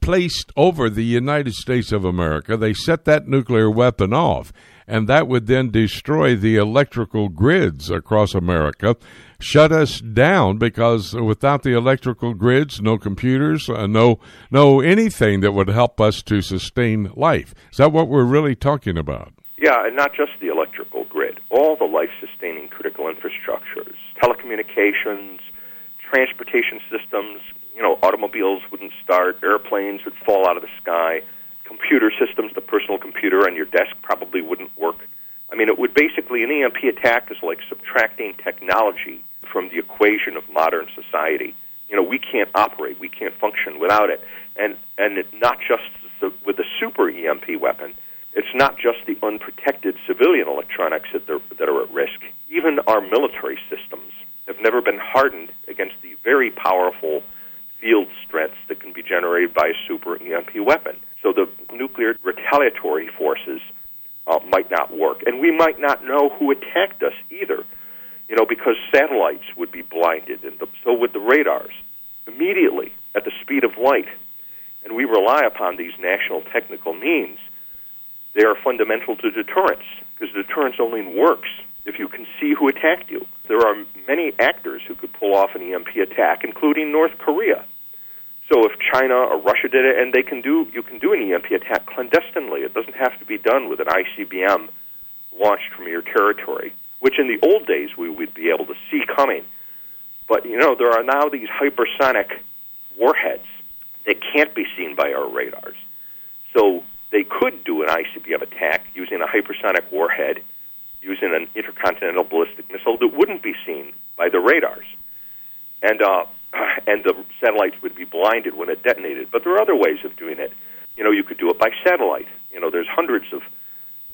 placed over the United States of America. They set that nuclear weapon off, and that would then destroy the electrical grids across America, shut us down because without the electrical grids, no computers, uh, no no anything that would help us to sustain life. Is that what we're really talking about? Yeah, and not just the electrical grid, all the life sustaining critical infrastructures, telecommunications, transportation systems, you know, automobiles wouldn't start, airplanes would fall out of the sky, computer systems, the personal computer on your desk probably wouldn't work. I mean, it would basically, an EMP attack is like subtracting technology from the equation of modern society. You know, we can't operate, we can't function without it. And, and it, not just with the super EMP weapon, it's not just the unprotected civilian electronics that, that are at risk. Even our military systems have never been hardened against the very powerful field strengths that can be generated by a super EMP weapon. So the nuclear retaliatory forces uh, might not work. And we might not know who attacked us either, you know, because satellites would be blinded, and the, so would the radars immediately at the speed of light. And we rely upon these national technical means. They are fundamental to deterrence because deterrence only works if you can see who attacked you. There are many actors who could pull off an EMP attack, including North Korea. So if China or Russia did it, and they can do, you can do an EMP attack clandestinely. It doesn't have to be done with an ICBM launched from your territory, which in the old days we would be able to see coming. But you know, there are now these hypersonic warheads that can't be seen by our radars. So they could do an ICBM attack using a hypersonic warhead, using an intercontinental ballistic missile that wouldn't be seen by the radars, and uh, and the satellites would be blinded when it detonated. But there are other ways of doing it. You know, you could do it by satellite. You know, there's hundreds of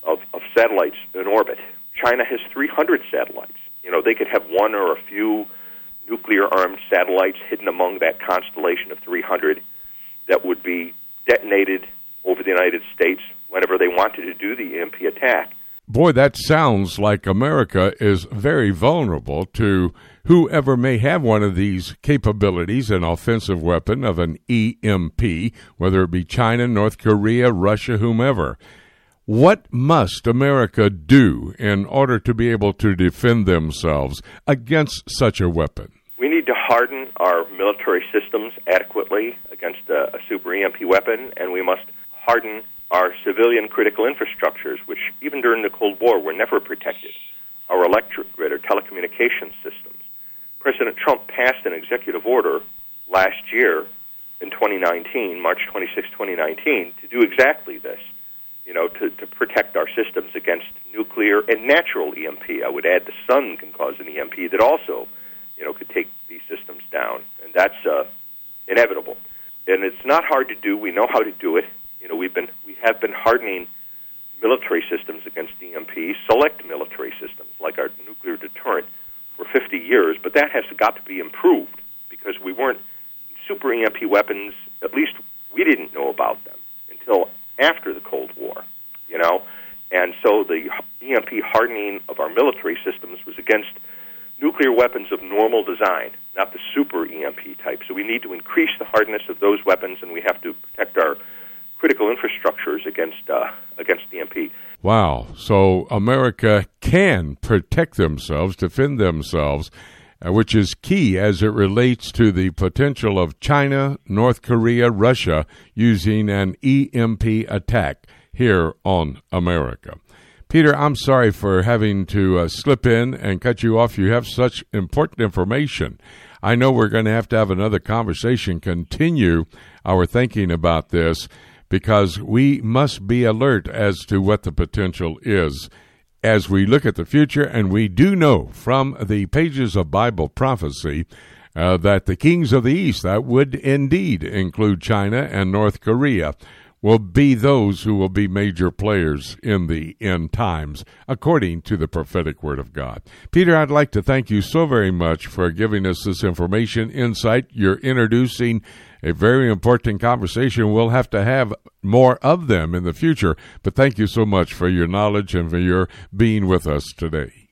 of, of satellites in orbit. China has 300 satellites. You know, they could have one or a few nuclear armed satellites hidden among that constellation of 300 that would be detonated over the United States whenever they wanted to do the EMP attack. Boy, that sounds like America is very vulnerable to whoever may have one of these capabilities, an offensive weapon of an EMP, whether it be China, North Korea, Russia, whomever. What must America do in order to be able to defend themselves against such a weapon? We need to harden our military systems adequately against a, a super EMP weapon, and we must harden our civilian critical infrastructures, which even during the Cold War were never protected, our electric grid or telecommunications systems. President Trump passed an executive order last year in 2019, March 26, 2019, to do exactly this, you know, to, to protect our systems against nuclear and natural EMP. I would add the sun can cause an EMP that also, you know, could take these systems down, and that's uh, inevitable. And it's not hard to do. We know how to do it. You know, we've been we have been hardening military systems against EMP, select military systems like our nuclear deterrent for 50 years, but that has got to be improved because we weren't super EMP weapons. At least we didn't know about them until after the Cold War, you know, and so the EMP hardening of our military systems was against nuclear weapons of normal design, not the super EMP type. So we need to increase the hardness of those weapons, and we have to protect our critical infrastructures against uh, against EMP. Wow! So America can protect themselves, defend themselves, uh, which is key as it relates to the potential of China, North Korea, Russia using an EMP attack here on America. Peter, I'm sorry for having to uh, slip in and cut you off. You have such important information. I know we're going to have to have another conversation, continue our thinking about this because we must be alert as to what the potential is as we look at the future. And we do know from the pages of Bible prophecy uh, that the kings of the East, that would indeed include China and North Korea, will be those who will be major players in the end times, according to the prophetic word of God. Peter, I'd like to thank you so very much for giving us this information, insight. You're introducing a very important conversation. We'll have to have more of them in the future. But thank you so much for your knowledge and for your being with us today.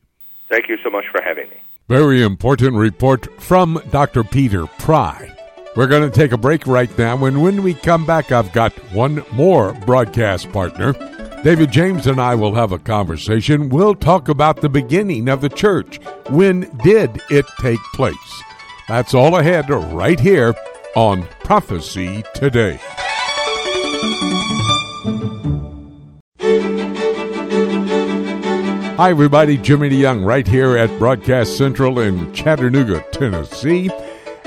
Thank you so much for having me. Very important report from Dr. Peter Pry. We're going to take a break right now, and when we come back, I've got one more broadcast partner. David James and I will have a conversation. We'll talk about the beginning of the church. When did it take place? That's all ahead right here on Prophecy Today. Hi, everybody. Jimmy DeYoung right here at Broadcast Central in Chattanooga, Tennessee.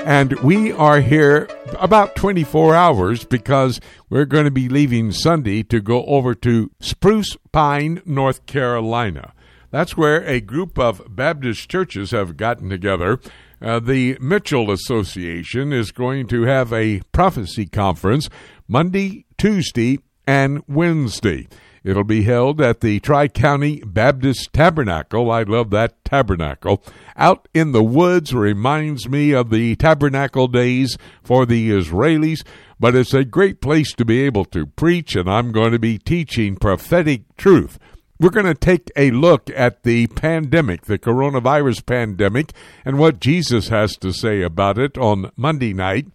And we are here about 24 hours because we're going to be leaving Sunday to go over to Spruce Pine, North Carolina. That's where a group of Baptist churches have gotten together uh, the Mitchell Association is going to have a prophecy conference Monday, Tuesday, and Wednesday. It'll be held at the Tri County Baptist Tabernacle. I love that tabernacle. Out in the woods reminds me of the tabernacle days for the Israelis, but it's a great place to be able to preach, and I'm going to be teaching prophetic truth we're going to take a look at the pandemic, the coronavirus pandemic, and what Jesus has to say about it on Monday night.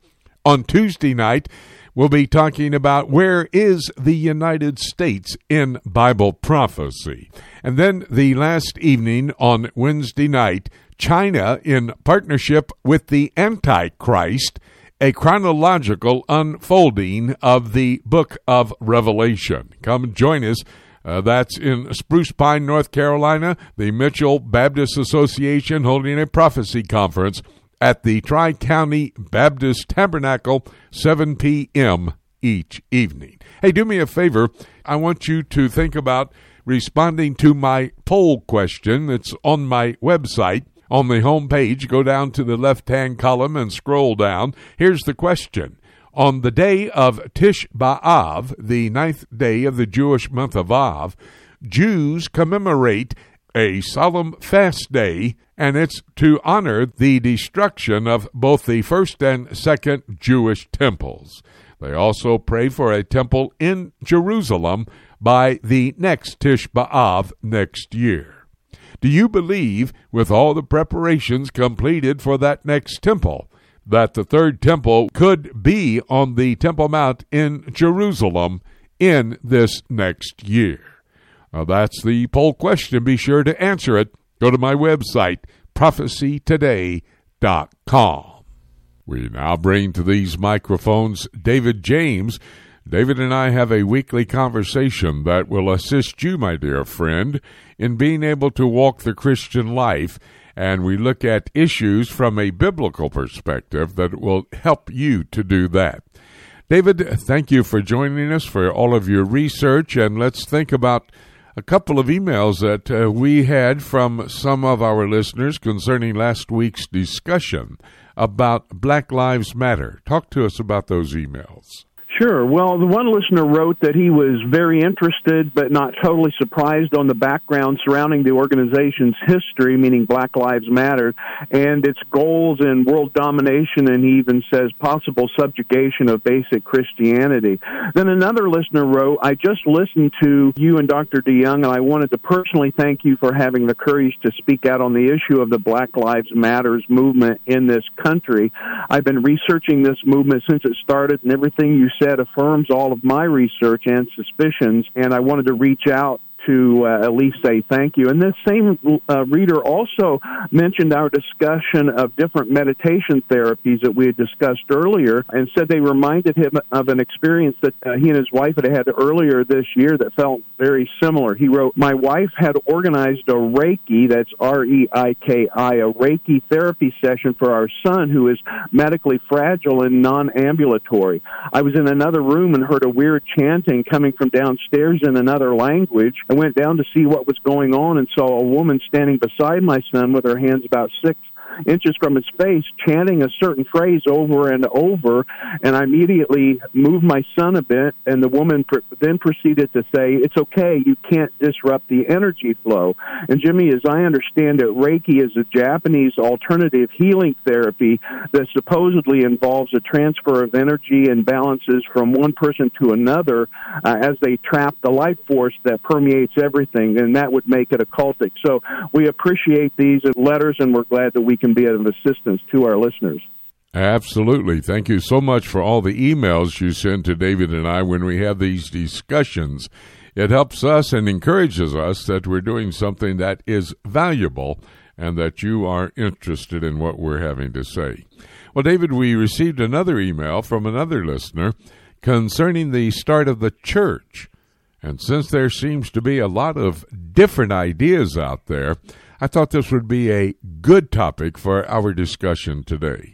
On Tuesday night, we'll be talking about where is the United States in Bible prophecy. And then the last evening on Wednesday night, China in partnership with the Antichrist, a chronological unfolding of the book of Revelation. Come join us Uh, that's in Spruce Pine, North Carolina. The Mitchell Baptist Association holding a prophecy conference at the Tri County Baptist Tabernacle, 7 p.m. each evening. Hey, do me a favor. I want you to think about responding to my poll question that's on my website. On the home page, go down to the left hand column and scroll down. Here's the question on the day of Tish B'Av, the ninth day of the Jewish month of Av, Jews commemorate a solemn fast day, and it's to honor the destruction of both the first and second Jewish temples. They also pray for a temple in Jerusalem by the next Tish B'Av next year. Do you believe, with all the preparations completed for that next temple, that the third temple could be on the Temple Mount in Jerusalem in this next year? Now, that's the poll question. Be sure to answer it. Go to my website, prophecytoday.com. We now bring to these microphones David James. David and I have a weekly conversation that will assist you, my dear friend, in being able to walk the Christian life and we look at issues from a biblical perspective that will help you to do that. David, thank you for joining us for all of your research, and let's think about a couple of emails that uh, we had from some of our listeners concerning last week's discussion about Black Lives Matter. Talk to us about those emails. Sure. Well, the one listener wrote that he was very interested but not totally surprised on the background surrounding the organization's history, meaning Black Lives Matter, and its goals in world domination, and he even says possible subjugation of basic Christianity. Then another listener wrote, I just listened to you and Dr. DeYoung, and I wanted to personally thank you for having the courage to speak out on the issue of the Black Lives Matters movement in this country. I've been researching this movement since it started, and everything you said said affirms all of my research and suspicions, and I wanted to reach out to uh, at least say thank you. And this same uh, reader also mentioned our discussion of different meditation therapies that we had discussed earlier and said they reminded him of an experience that uh, he and his wife had had earlier this year that felt very similar. He wrote, My wife had organized a Reiki, that's R E I K I, a Reiki therapy session for our son who is medically fragile and non ambulatory. I was in another room and heard a weird chanting coming from downstairs in another language. I went down to see what was going on and saw a woman standing beside my son with her hands about six inches from his face, chanting a certain phrase over and over. And I immediately moved my son a bit, and the woman pr- then proceeded to say, It's okay, you can't disrupt the energy flow. And Jimmy, as I understand it, Reiki is a Japanese alternative healing therapy that supposedly involves a transfer of energy and balances from one person to another uh, as they trap the life force that permeates everything, and that would make it occultic. So we appreciate these letters, and we're glad that we can be of assistance to our listeners. Absolutely. Thank you so much for all the emails you send to David and I when we have these discussions. It helps us and encourages us that we're doing something that is valuable and that you are interested in what we're having to say. Well, David, we received another email from another listener concerning the start of the church. And since there seems to be a lot of different ideas out there, I thought this would be a good topic for our discussion today.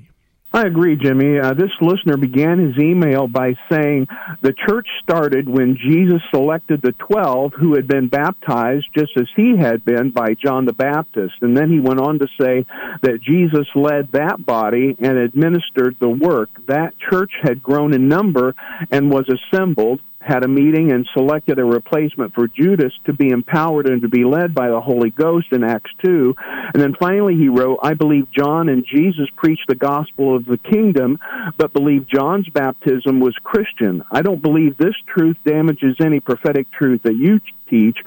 I agree, Jimmy. Uh, this listener began his email by saying the church started when Jesus selected the twelve who had been baptized just as he had been by John the Baptist. And then he went on to say that Jesus led that body and administered the work. That church had grown in number and was assembled had a meeting and selected a replacement for Judas to be empowered and to be led by the Holy Ghost in Acts 2. And then finally he wrote, I believe John and Jesus preached the gospel of the kingdom, but believe John's baptism was Christian. I don't believe this truth damages any prophetic truth that you teach.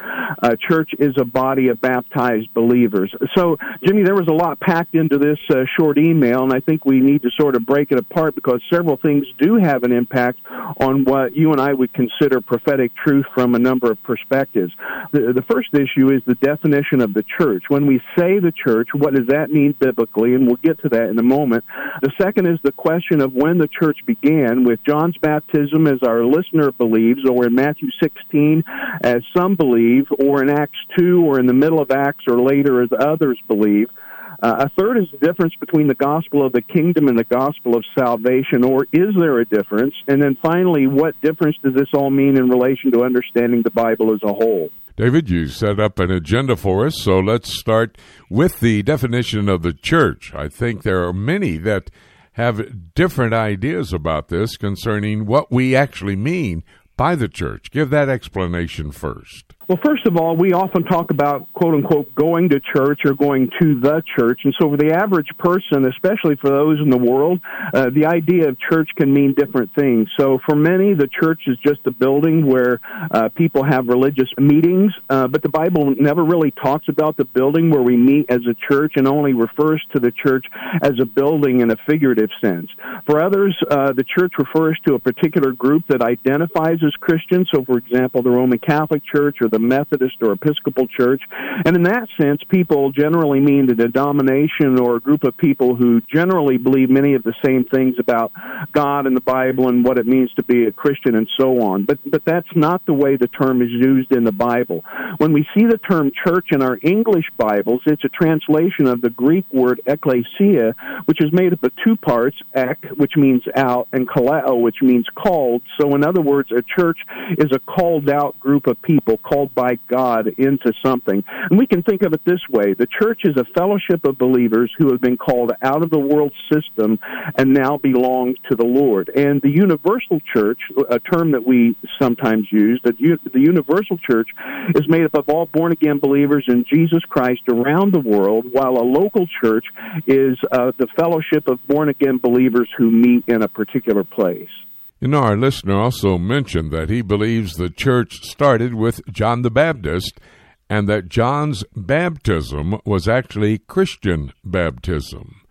Uh, church is a body of baptized believers. So, Jimmy, there was a lot packed into this uh, short email, and I think we need to sort of break it apart because several things do have an impact on what you and I would consider prophetic truth from a number of perspectives. The, the first issue is the definition of the church. When we say the church, what does that mean biblically? And we'll get to that in a moment. The second is the question of when the church began, with John's baptism, as our listener believes, or in Matthew 16, as some believe, or in Acts 2, or in the middle of Acts, or later as others believe. Uh, a third is the difference between the gospel of the kingdom and the gospel of salvation, or is there a difference? And then finally, what difference does this all mean in relation to understanding the Bible as a whole? David, you set up an agenda for us, so let's start with the definition of the church. I think there are many that have different ideas about this concerning what we actually mean by the church. Give that explanation first. Well, first of all, we often talk about quote unquote going to church or going to the church. And so for the average person, especially for those in the world, uh, the idea of church can mean different things. So for many, the church is just a building where uh, people have religious meetings, uh, but the Bible never really talks about the building where we meet as a church and only refers to the church as a building in a figurative sense. For others, uh, the church refers to a particular group that identifies as Christian. So for example, the Roman Catholic Church or the the Methodist or Episcopal Church. And in that sense, people generally mean the denomination or a group of people who generally believe many of the same things about God and the Bible and what it means to be a Christian and so on. But but that's not the way the term is used in the Bible. When we see the term church in our English Bibles, it's a translation of the Greek word ekklesia, which is made up of two parts, ek, which means out, and kaleo, which means called. So in other words, a church is a called out group of people called called by God into something. And we can think of it this way the church is a fellowship of believers who have been called out of the world system and now belong to the Lord. And the universal church, a term that we sometimes use, that the universal church is made up of all born again believers in Jesus Christ around the world, while a local church is uh, the fellowship of born again believers who meet in a particular place. You know, our listener also mentioned that he believes the church started with John the Baptist and that John's baptism was actually Christian baptism.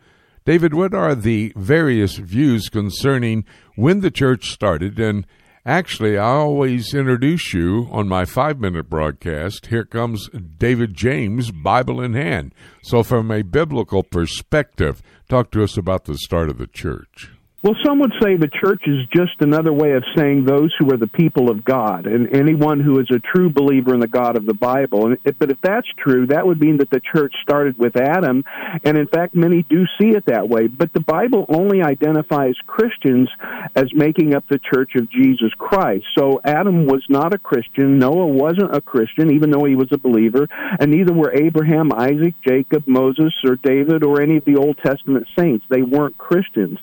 David, what are the various views concerning when the church started? And actually, I always introduce you on my five minute broadcast. Here comes David James, Bible in hand. So, from a biblical perspective, talk to us about the start of the church. Well, some would say the church is just another way of saying those who are the people of God and anyone who is a true believer in the God of the Bible. But if that's true, that would mean that the church started with Adam, and in fact, many do see it that way. But the Bible only identifies Christians as making up the church of Jesus Christ. So Adam was not a Christian, Noah wasn't a Christian, even though he was a believer, and neither were Abraham, Isaac, Jacob, Moses, or David, or any of the Old Testament saints. They weren't Christians.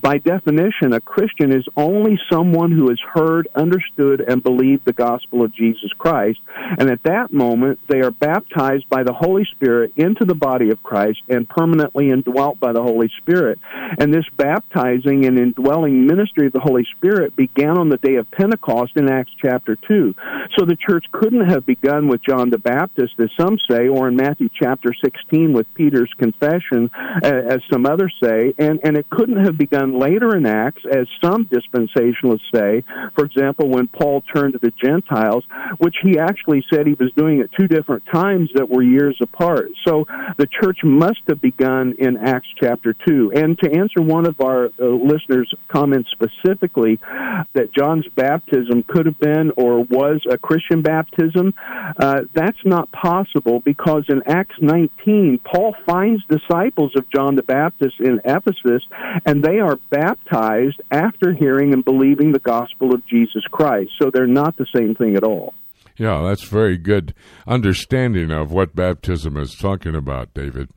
By definition, a Christian is only someone who has heard, understood, and believed the gospel of Jesus Christ. And at that moment, they are baptized by the Holy Spirit into the body of Christ and permanently indwelt by the Holy Spirit. And this baptizing and indwelling ministry of the Holy Spirit began on the day of Pentecost in Acts chapter 2. So the church couldn't have begun with John the Baptist, as some say, or in Matthew chapter 16 with Peter's confession, as some others say, and, and it couldn't have begun later later in Acts, as some dispensationalists say, for example, when Paul turned to the Gentiles, which he actually said he was doing at two different times that were years apart. So the church must have begun in Acts chapter 2. And to answer one of our uh, listeners' comments specifically, that John's baptism could have been or was a Christian baptism, uh, that's not possible because in Acts 19, Paul finds disciples of John the Baptist in Ephesus, and they are baptized baptized after hearing and believing the gospel of Jesus Christ. So they're not the same thing at all. Yeah, that's very good understanding of what baptism is talking about, David.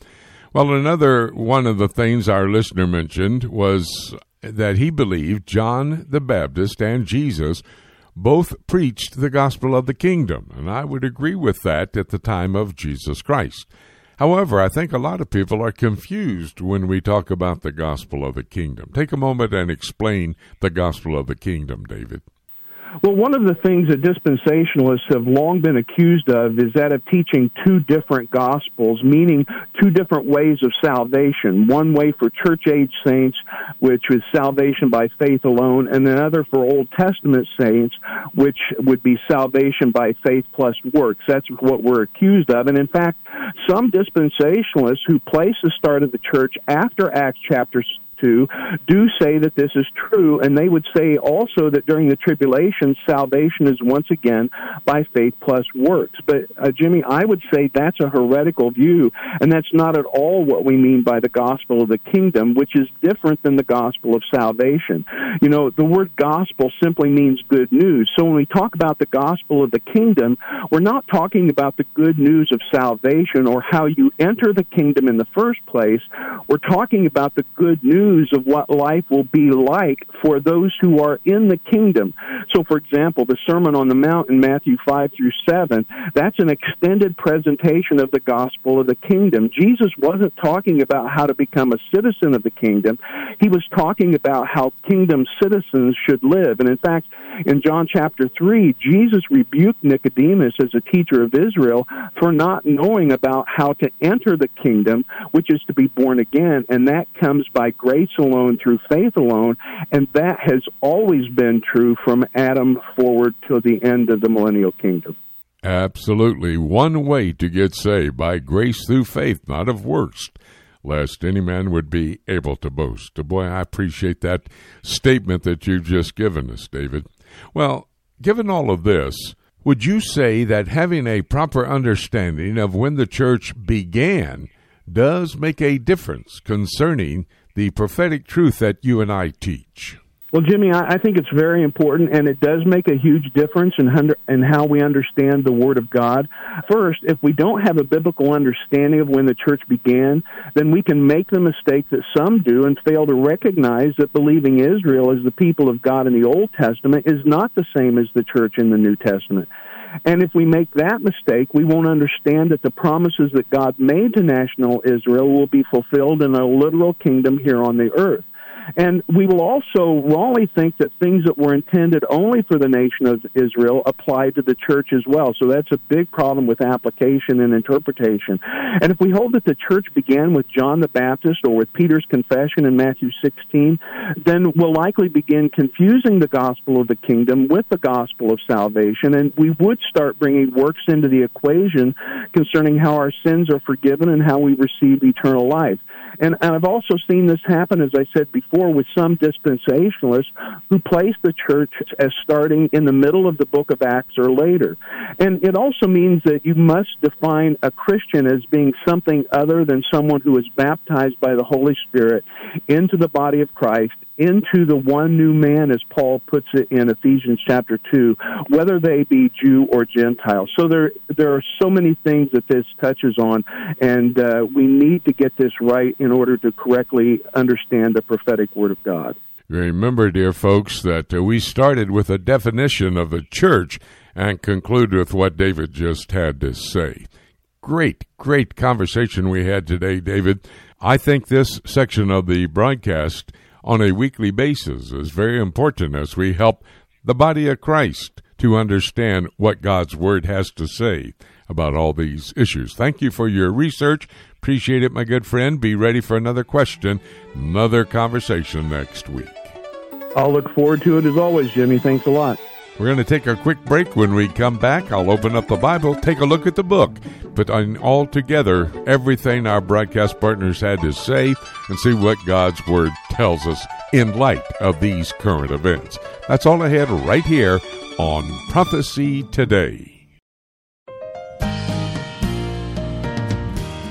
Well, another one of the things our listener mentioned was that he believed John the Baptist and Jesus both preached the gospel of the kingdom, and I would agree with that at the time of Jesus Christ. However, I think a lot of people are confused when we talk about the gospel of the kingdom. Take a moment and explain the gospel of the kingdom, David. Well, one of the things that dispensationalists have long been accused of is that of teaching two different gospels, meaning two different ways of salvation. One way for church age saints, which is salvation by faith alone, and another for Old Testament saints, which would be salvation by faith plus works. That's what we're accused of. And in fact, some dispensationalists who place the start of the church after Acts chapter to do say that this is true, and they would say also that during the tribulation, salvation is once again by faith plus works. But uh, Jimmy, I would say that's a heretical view, and that's not at all what we mean by the gospel of the kingdom, which is different than the gospel of salvation. You know, the word gospel simply means good news. So when we talk about the gospel of the kingdom, we're not talking about the good news of salvation or how you enter the kingdom in the first place. We're talking about the good news of what life will be like for those who are in the kingdom. So, for example, the Sermon on the Mount in Matthew 5 through 7, that's an extended presentation of the gospel of the kingdom. Jesus wasn't talking about how to become a citizen of the kingdom. He was talking about how kingdom citizens should live. And in fact, in John chapter 3, Jesus rebuked Nicodemus as a teacher of Israel for not knowing about how to enter the kingdom, which is to be born again. And that comes by grace alone, through faith alone. And that has always been true from Adam forward till the end of the millennial kingdom. Absolutely. One way to get saved by grace through faith, not of works, lest any man would be able to boast. Boy, I appreciate that statement that you've just given us, David. Well, given all of this, would you say that having a proper understanding of when the church began does make a difference concerning the prophetic truth that you and I teach? Well, Jimmy, I, I think it's very important, and it does make a huge difference in, under, in how we understand the Word of God. First, if we don't have a biblical understanding of when the church began, then we can make the mistake that some do and fail to recognize that believing Israel as the people of God in the Old Testament is not the same as the church in the New Testament. And if we make that mistake, we won't understand that the promises that God made to national Israel will be fulfilled in a literal kingdom here on the earth. And we will also wrongly think that things that were intended only for the nation of Israel apply to the church as well. So that's a big problem with application and interpretation. And if we hold that the church began with John the Baptist or with Peter's confession in Matthew 16, then we'll likely begin confusing the gospel of the kingdom with the gospel of salvation. And we would start bringing works into the equation concerning how our sins are forgiven and how we receive eternal life. And, and I've also seen this happen, as I said before, with some dispensationalists who place the church as starting in the middle of the book of Acts or later. And it also means that you must define a Christian as being something other than someone who is baptized by the Holy Spirit into the body of Christ into the one new man, as Paul puts it in Ephesians chapter 2, whether they be Jew or Gentile. So there, there are so many things that this touches on, and uh, we need to get this right in order to correctly understand the prophetic word of God. Remember, dear folks, that uh, we started with a definition of the church and conclude with what David just had to say. Great, great conversation we had today, David. I think this section of the broadcast on a weekly basis is very important as we help the body of Christ to understand what God's Word has to say about all these issues. Thank you for your research. Appreciate it, my good friend. Be ready for another question, another conversation next week. I'll look forward to it as always, Jimmy. Thanks a lot. We're going to take a quick break. When we come back, I'll open up the Bible, take a look at the book, put on all together everything our broadcast partners had to say, and see what God's Word tells us in light of these current events. That's all ahead right here on Prophecy Today.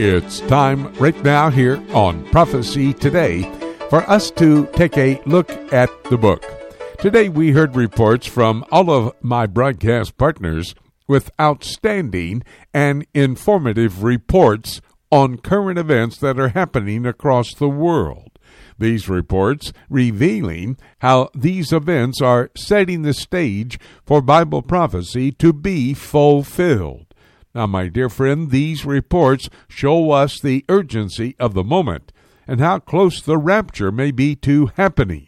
It's time right now here on Prophecy Today for us to take a look at the book. Today we heard reports from all of my broadcast partners with outstanding and informative reports on current events that are happening across the world. These reports revealing how these events are setting the stage for Bible prophecy to be fulfilled. Now, my dear friend, these reports show us the urgency of the moment and how close the rapture may be to happening.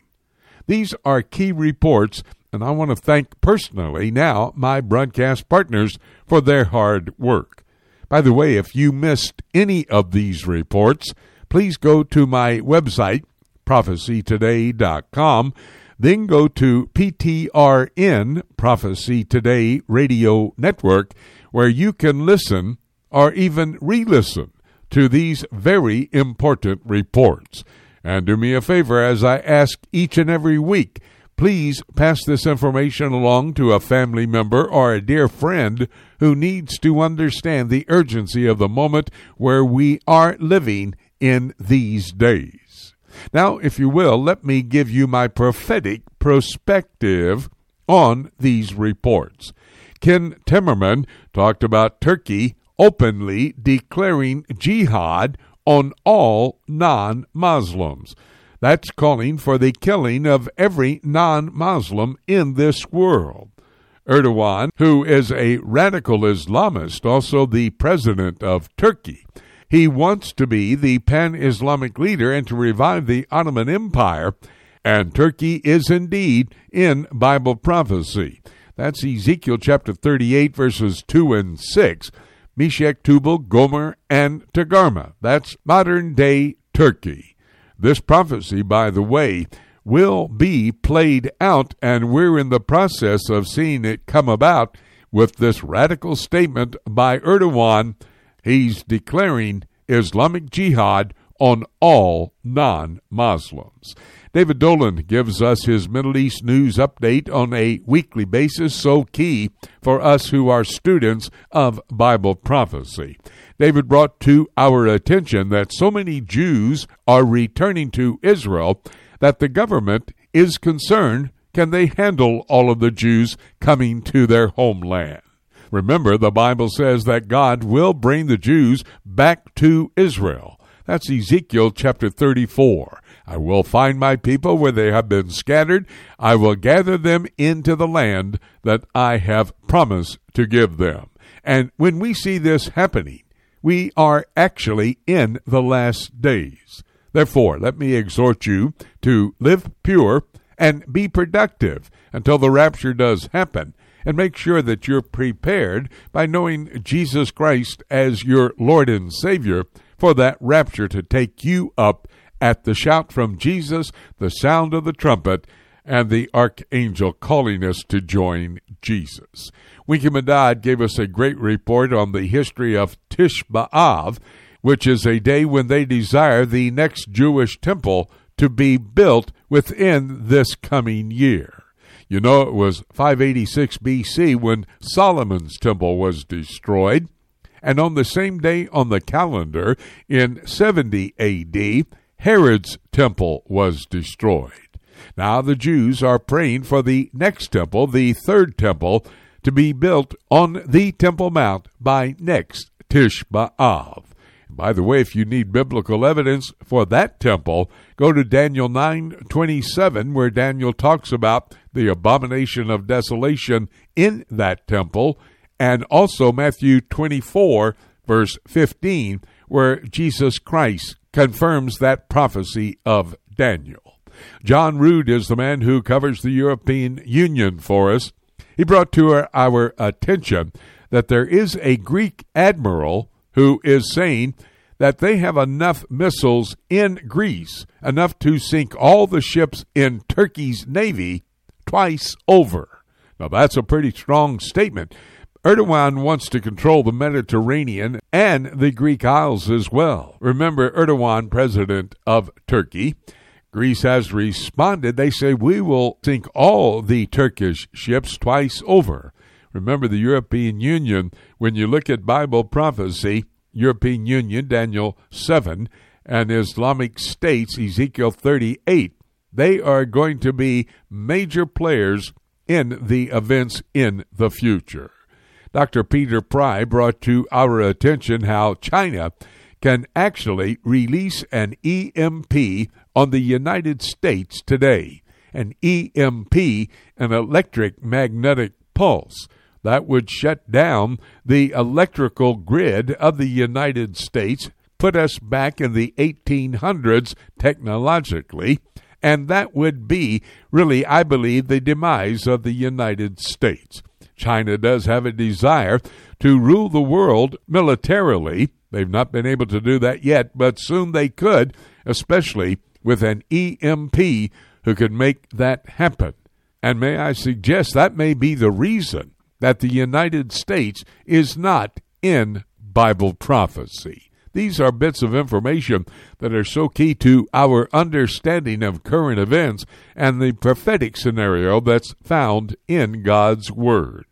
These are key reports, and I want to thank personally now my broadcast partners for their hard work. By the way, if you missed any of these reports, please go to my website, prophecytoday.com, then go to PTRN, Prophecy Today Radio Network, where you can listen or even re listen to these very important reports. And do me a favor as I ask each and every week, please pass this information along to a family member or a dear friend who needs to understand the urgency of the moment where we are living in these days. Now, if you will, let me give you my prophetic perspective on these reports. Ken Timmerman talked about Turkey openly declaring jihad on all non Muslims. That's calling for the killing of every non Muslim in this world. Erdogan, who is a radical Islamist, also the president of Turkey, he wants to be the pan Islamic leader and to revive the Ottoman Empire, and Turkey is indeed in Bible prophecy. That's Ezekiel chapter 38, verses 2 and 6. Meshech, Tubal, Gomer, and Togarmah. That's modern day Turkey. This prophecy, by the way, will be played out, and we're in the process of seeing it come about with this radical statement by Erdogan. He's declaring Islamic Jihad on all non Muslims. David Dolan gives us his Middle East news update on a weekly basis, so key for us who are students of Bible prophecy. David brought to our attention that so many Jews are returning to Israel that the government is concerned can they handle all of the Jews coming to their homeland? Remember, the Bible says that God will bring the Jews back to Israel. That's Ezekiel chapter 34. I will find my people where they have been scattered. I will gather them into the land that I have promised to give them. And when we see this happening, we are actually in the last days. Therefore, let me exhort you to live pure and be productive until the rapture does happen. And make sure that you're prepared by knowing Jesus Christ as your Lord and Savior for that rapture to take you up at the shout from Jesus, the sound of the trumpet, and the archangel calling us to join Jesus. Winky Madad gave us a great report on the history of Tisha B'Av, which is a day when they desire the next Jewish temple to be built within this coming year. You know, it was 586 BC when Solomon's temple was destroyed. And on the same day on the calendar, in 70 AD, Herod's temple was destroyed. Now the Jews are praying for the next temple, the third temple, to be built on the Temple Mount by next Tisha B'Av. By the way, if you need biblical evidence for that temple, go to Daniel 9:27 where Daniel talks about the abomination of desolation in that temple and also Matthew 24 verse 15 where Jesus Christ confirms that prophecy of Daniel. John Rood is the man who covers the European Union for us. He brought to our, attention that there is a Greek admiral who is saying that they have enough missiles in Greece, enough to sink all the ships in Turkey's navy twice over. Now, that's a pretty strong statement. Erdogan wants to control the Mediterranean and the Greek Isles as well. Remember, Erdogan, president of Turkey, Greece has responded. They say we will sink all the Turkish ships twice over. Remember, the European Union, when you look at Bible prophecy, European Union, Daniel 7, and Islamic states, Ezekiel 38, they are going to be major players in the events in the future. Dr. Peter Pry brought to our attention how China can actually release an EMP on the United States today. An EMP, an electric magnetic pulse that would shut down the electrical grid of the United States, put us back in the 1800s technologically, and that would be really, I believe, the demise of the United States. China does have a desire to rule the world militarily. They've not been able to do that yet, but soon they could, especially with an EMP who could make that happen. And may I suggest that may be the reason that the United States is not in Bible prophecy. These are bits of information that are so key to our understanding of current events and the prophetic scenario that's found in God's Word.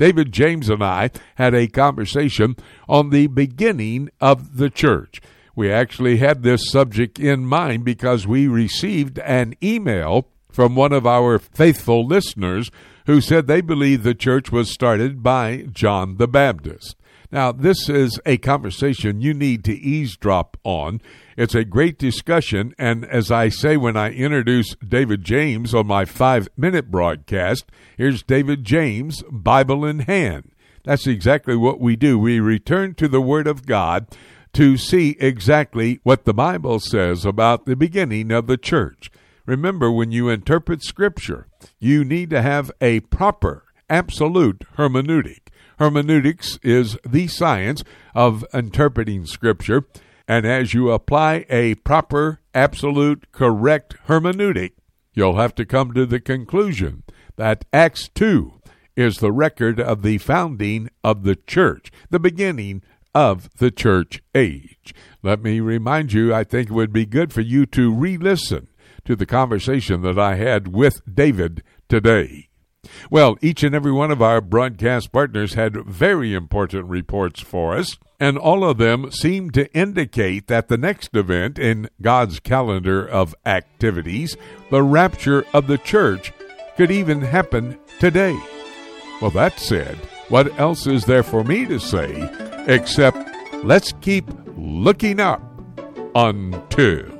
David James and I had a conversation on the beginning of the church. We actually had this subject in mind because we received an email from one of our faithful listeners who said they believe the church was started by John the Baptist. Now, this is a conversation you need to eavesdrop on. It's a great discussion, and as I say when I introduce David James on my five minute broadcast, here's David James, Bible in hand. That's exactly what we do. We return to the Word of God to see exactly what the Bible says about the beginning of the church. Remember, when you interpret Scripture, you need to have a proper, absolute hermeneutic. Hermeneutics is the science of interpreting Scripture, and as you apply a proper, absolute, correct hermeneutic, you'll have to come to the conclusion that Acts 2 is the record of the founding of the church, the beginning of the church age. Let me remind you, I think it would be good for you to re listen to the conversation that I had with David today. Well, each and every one of our broadcast partners had very important reports for us, and all of them seemed to indicate that the next event in God's calendar of activities, the rapture of the church, could even happen today. Well, that said, what else is there for me to say except let's keep looking up until.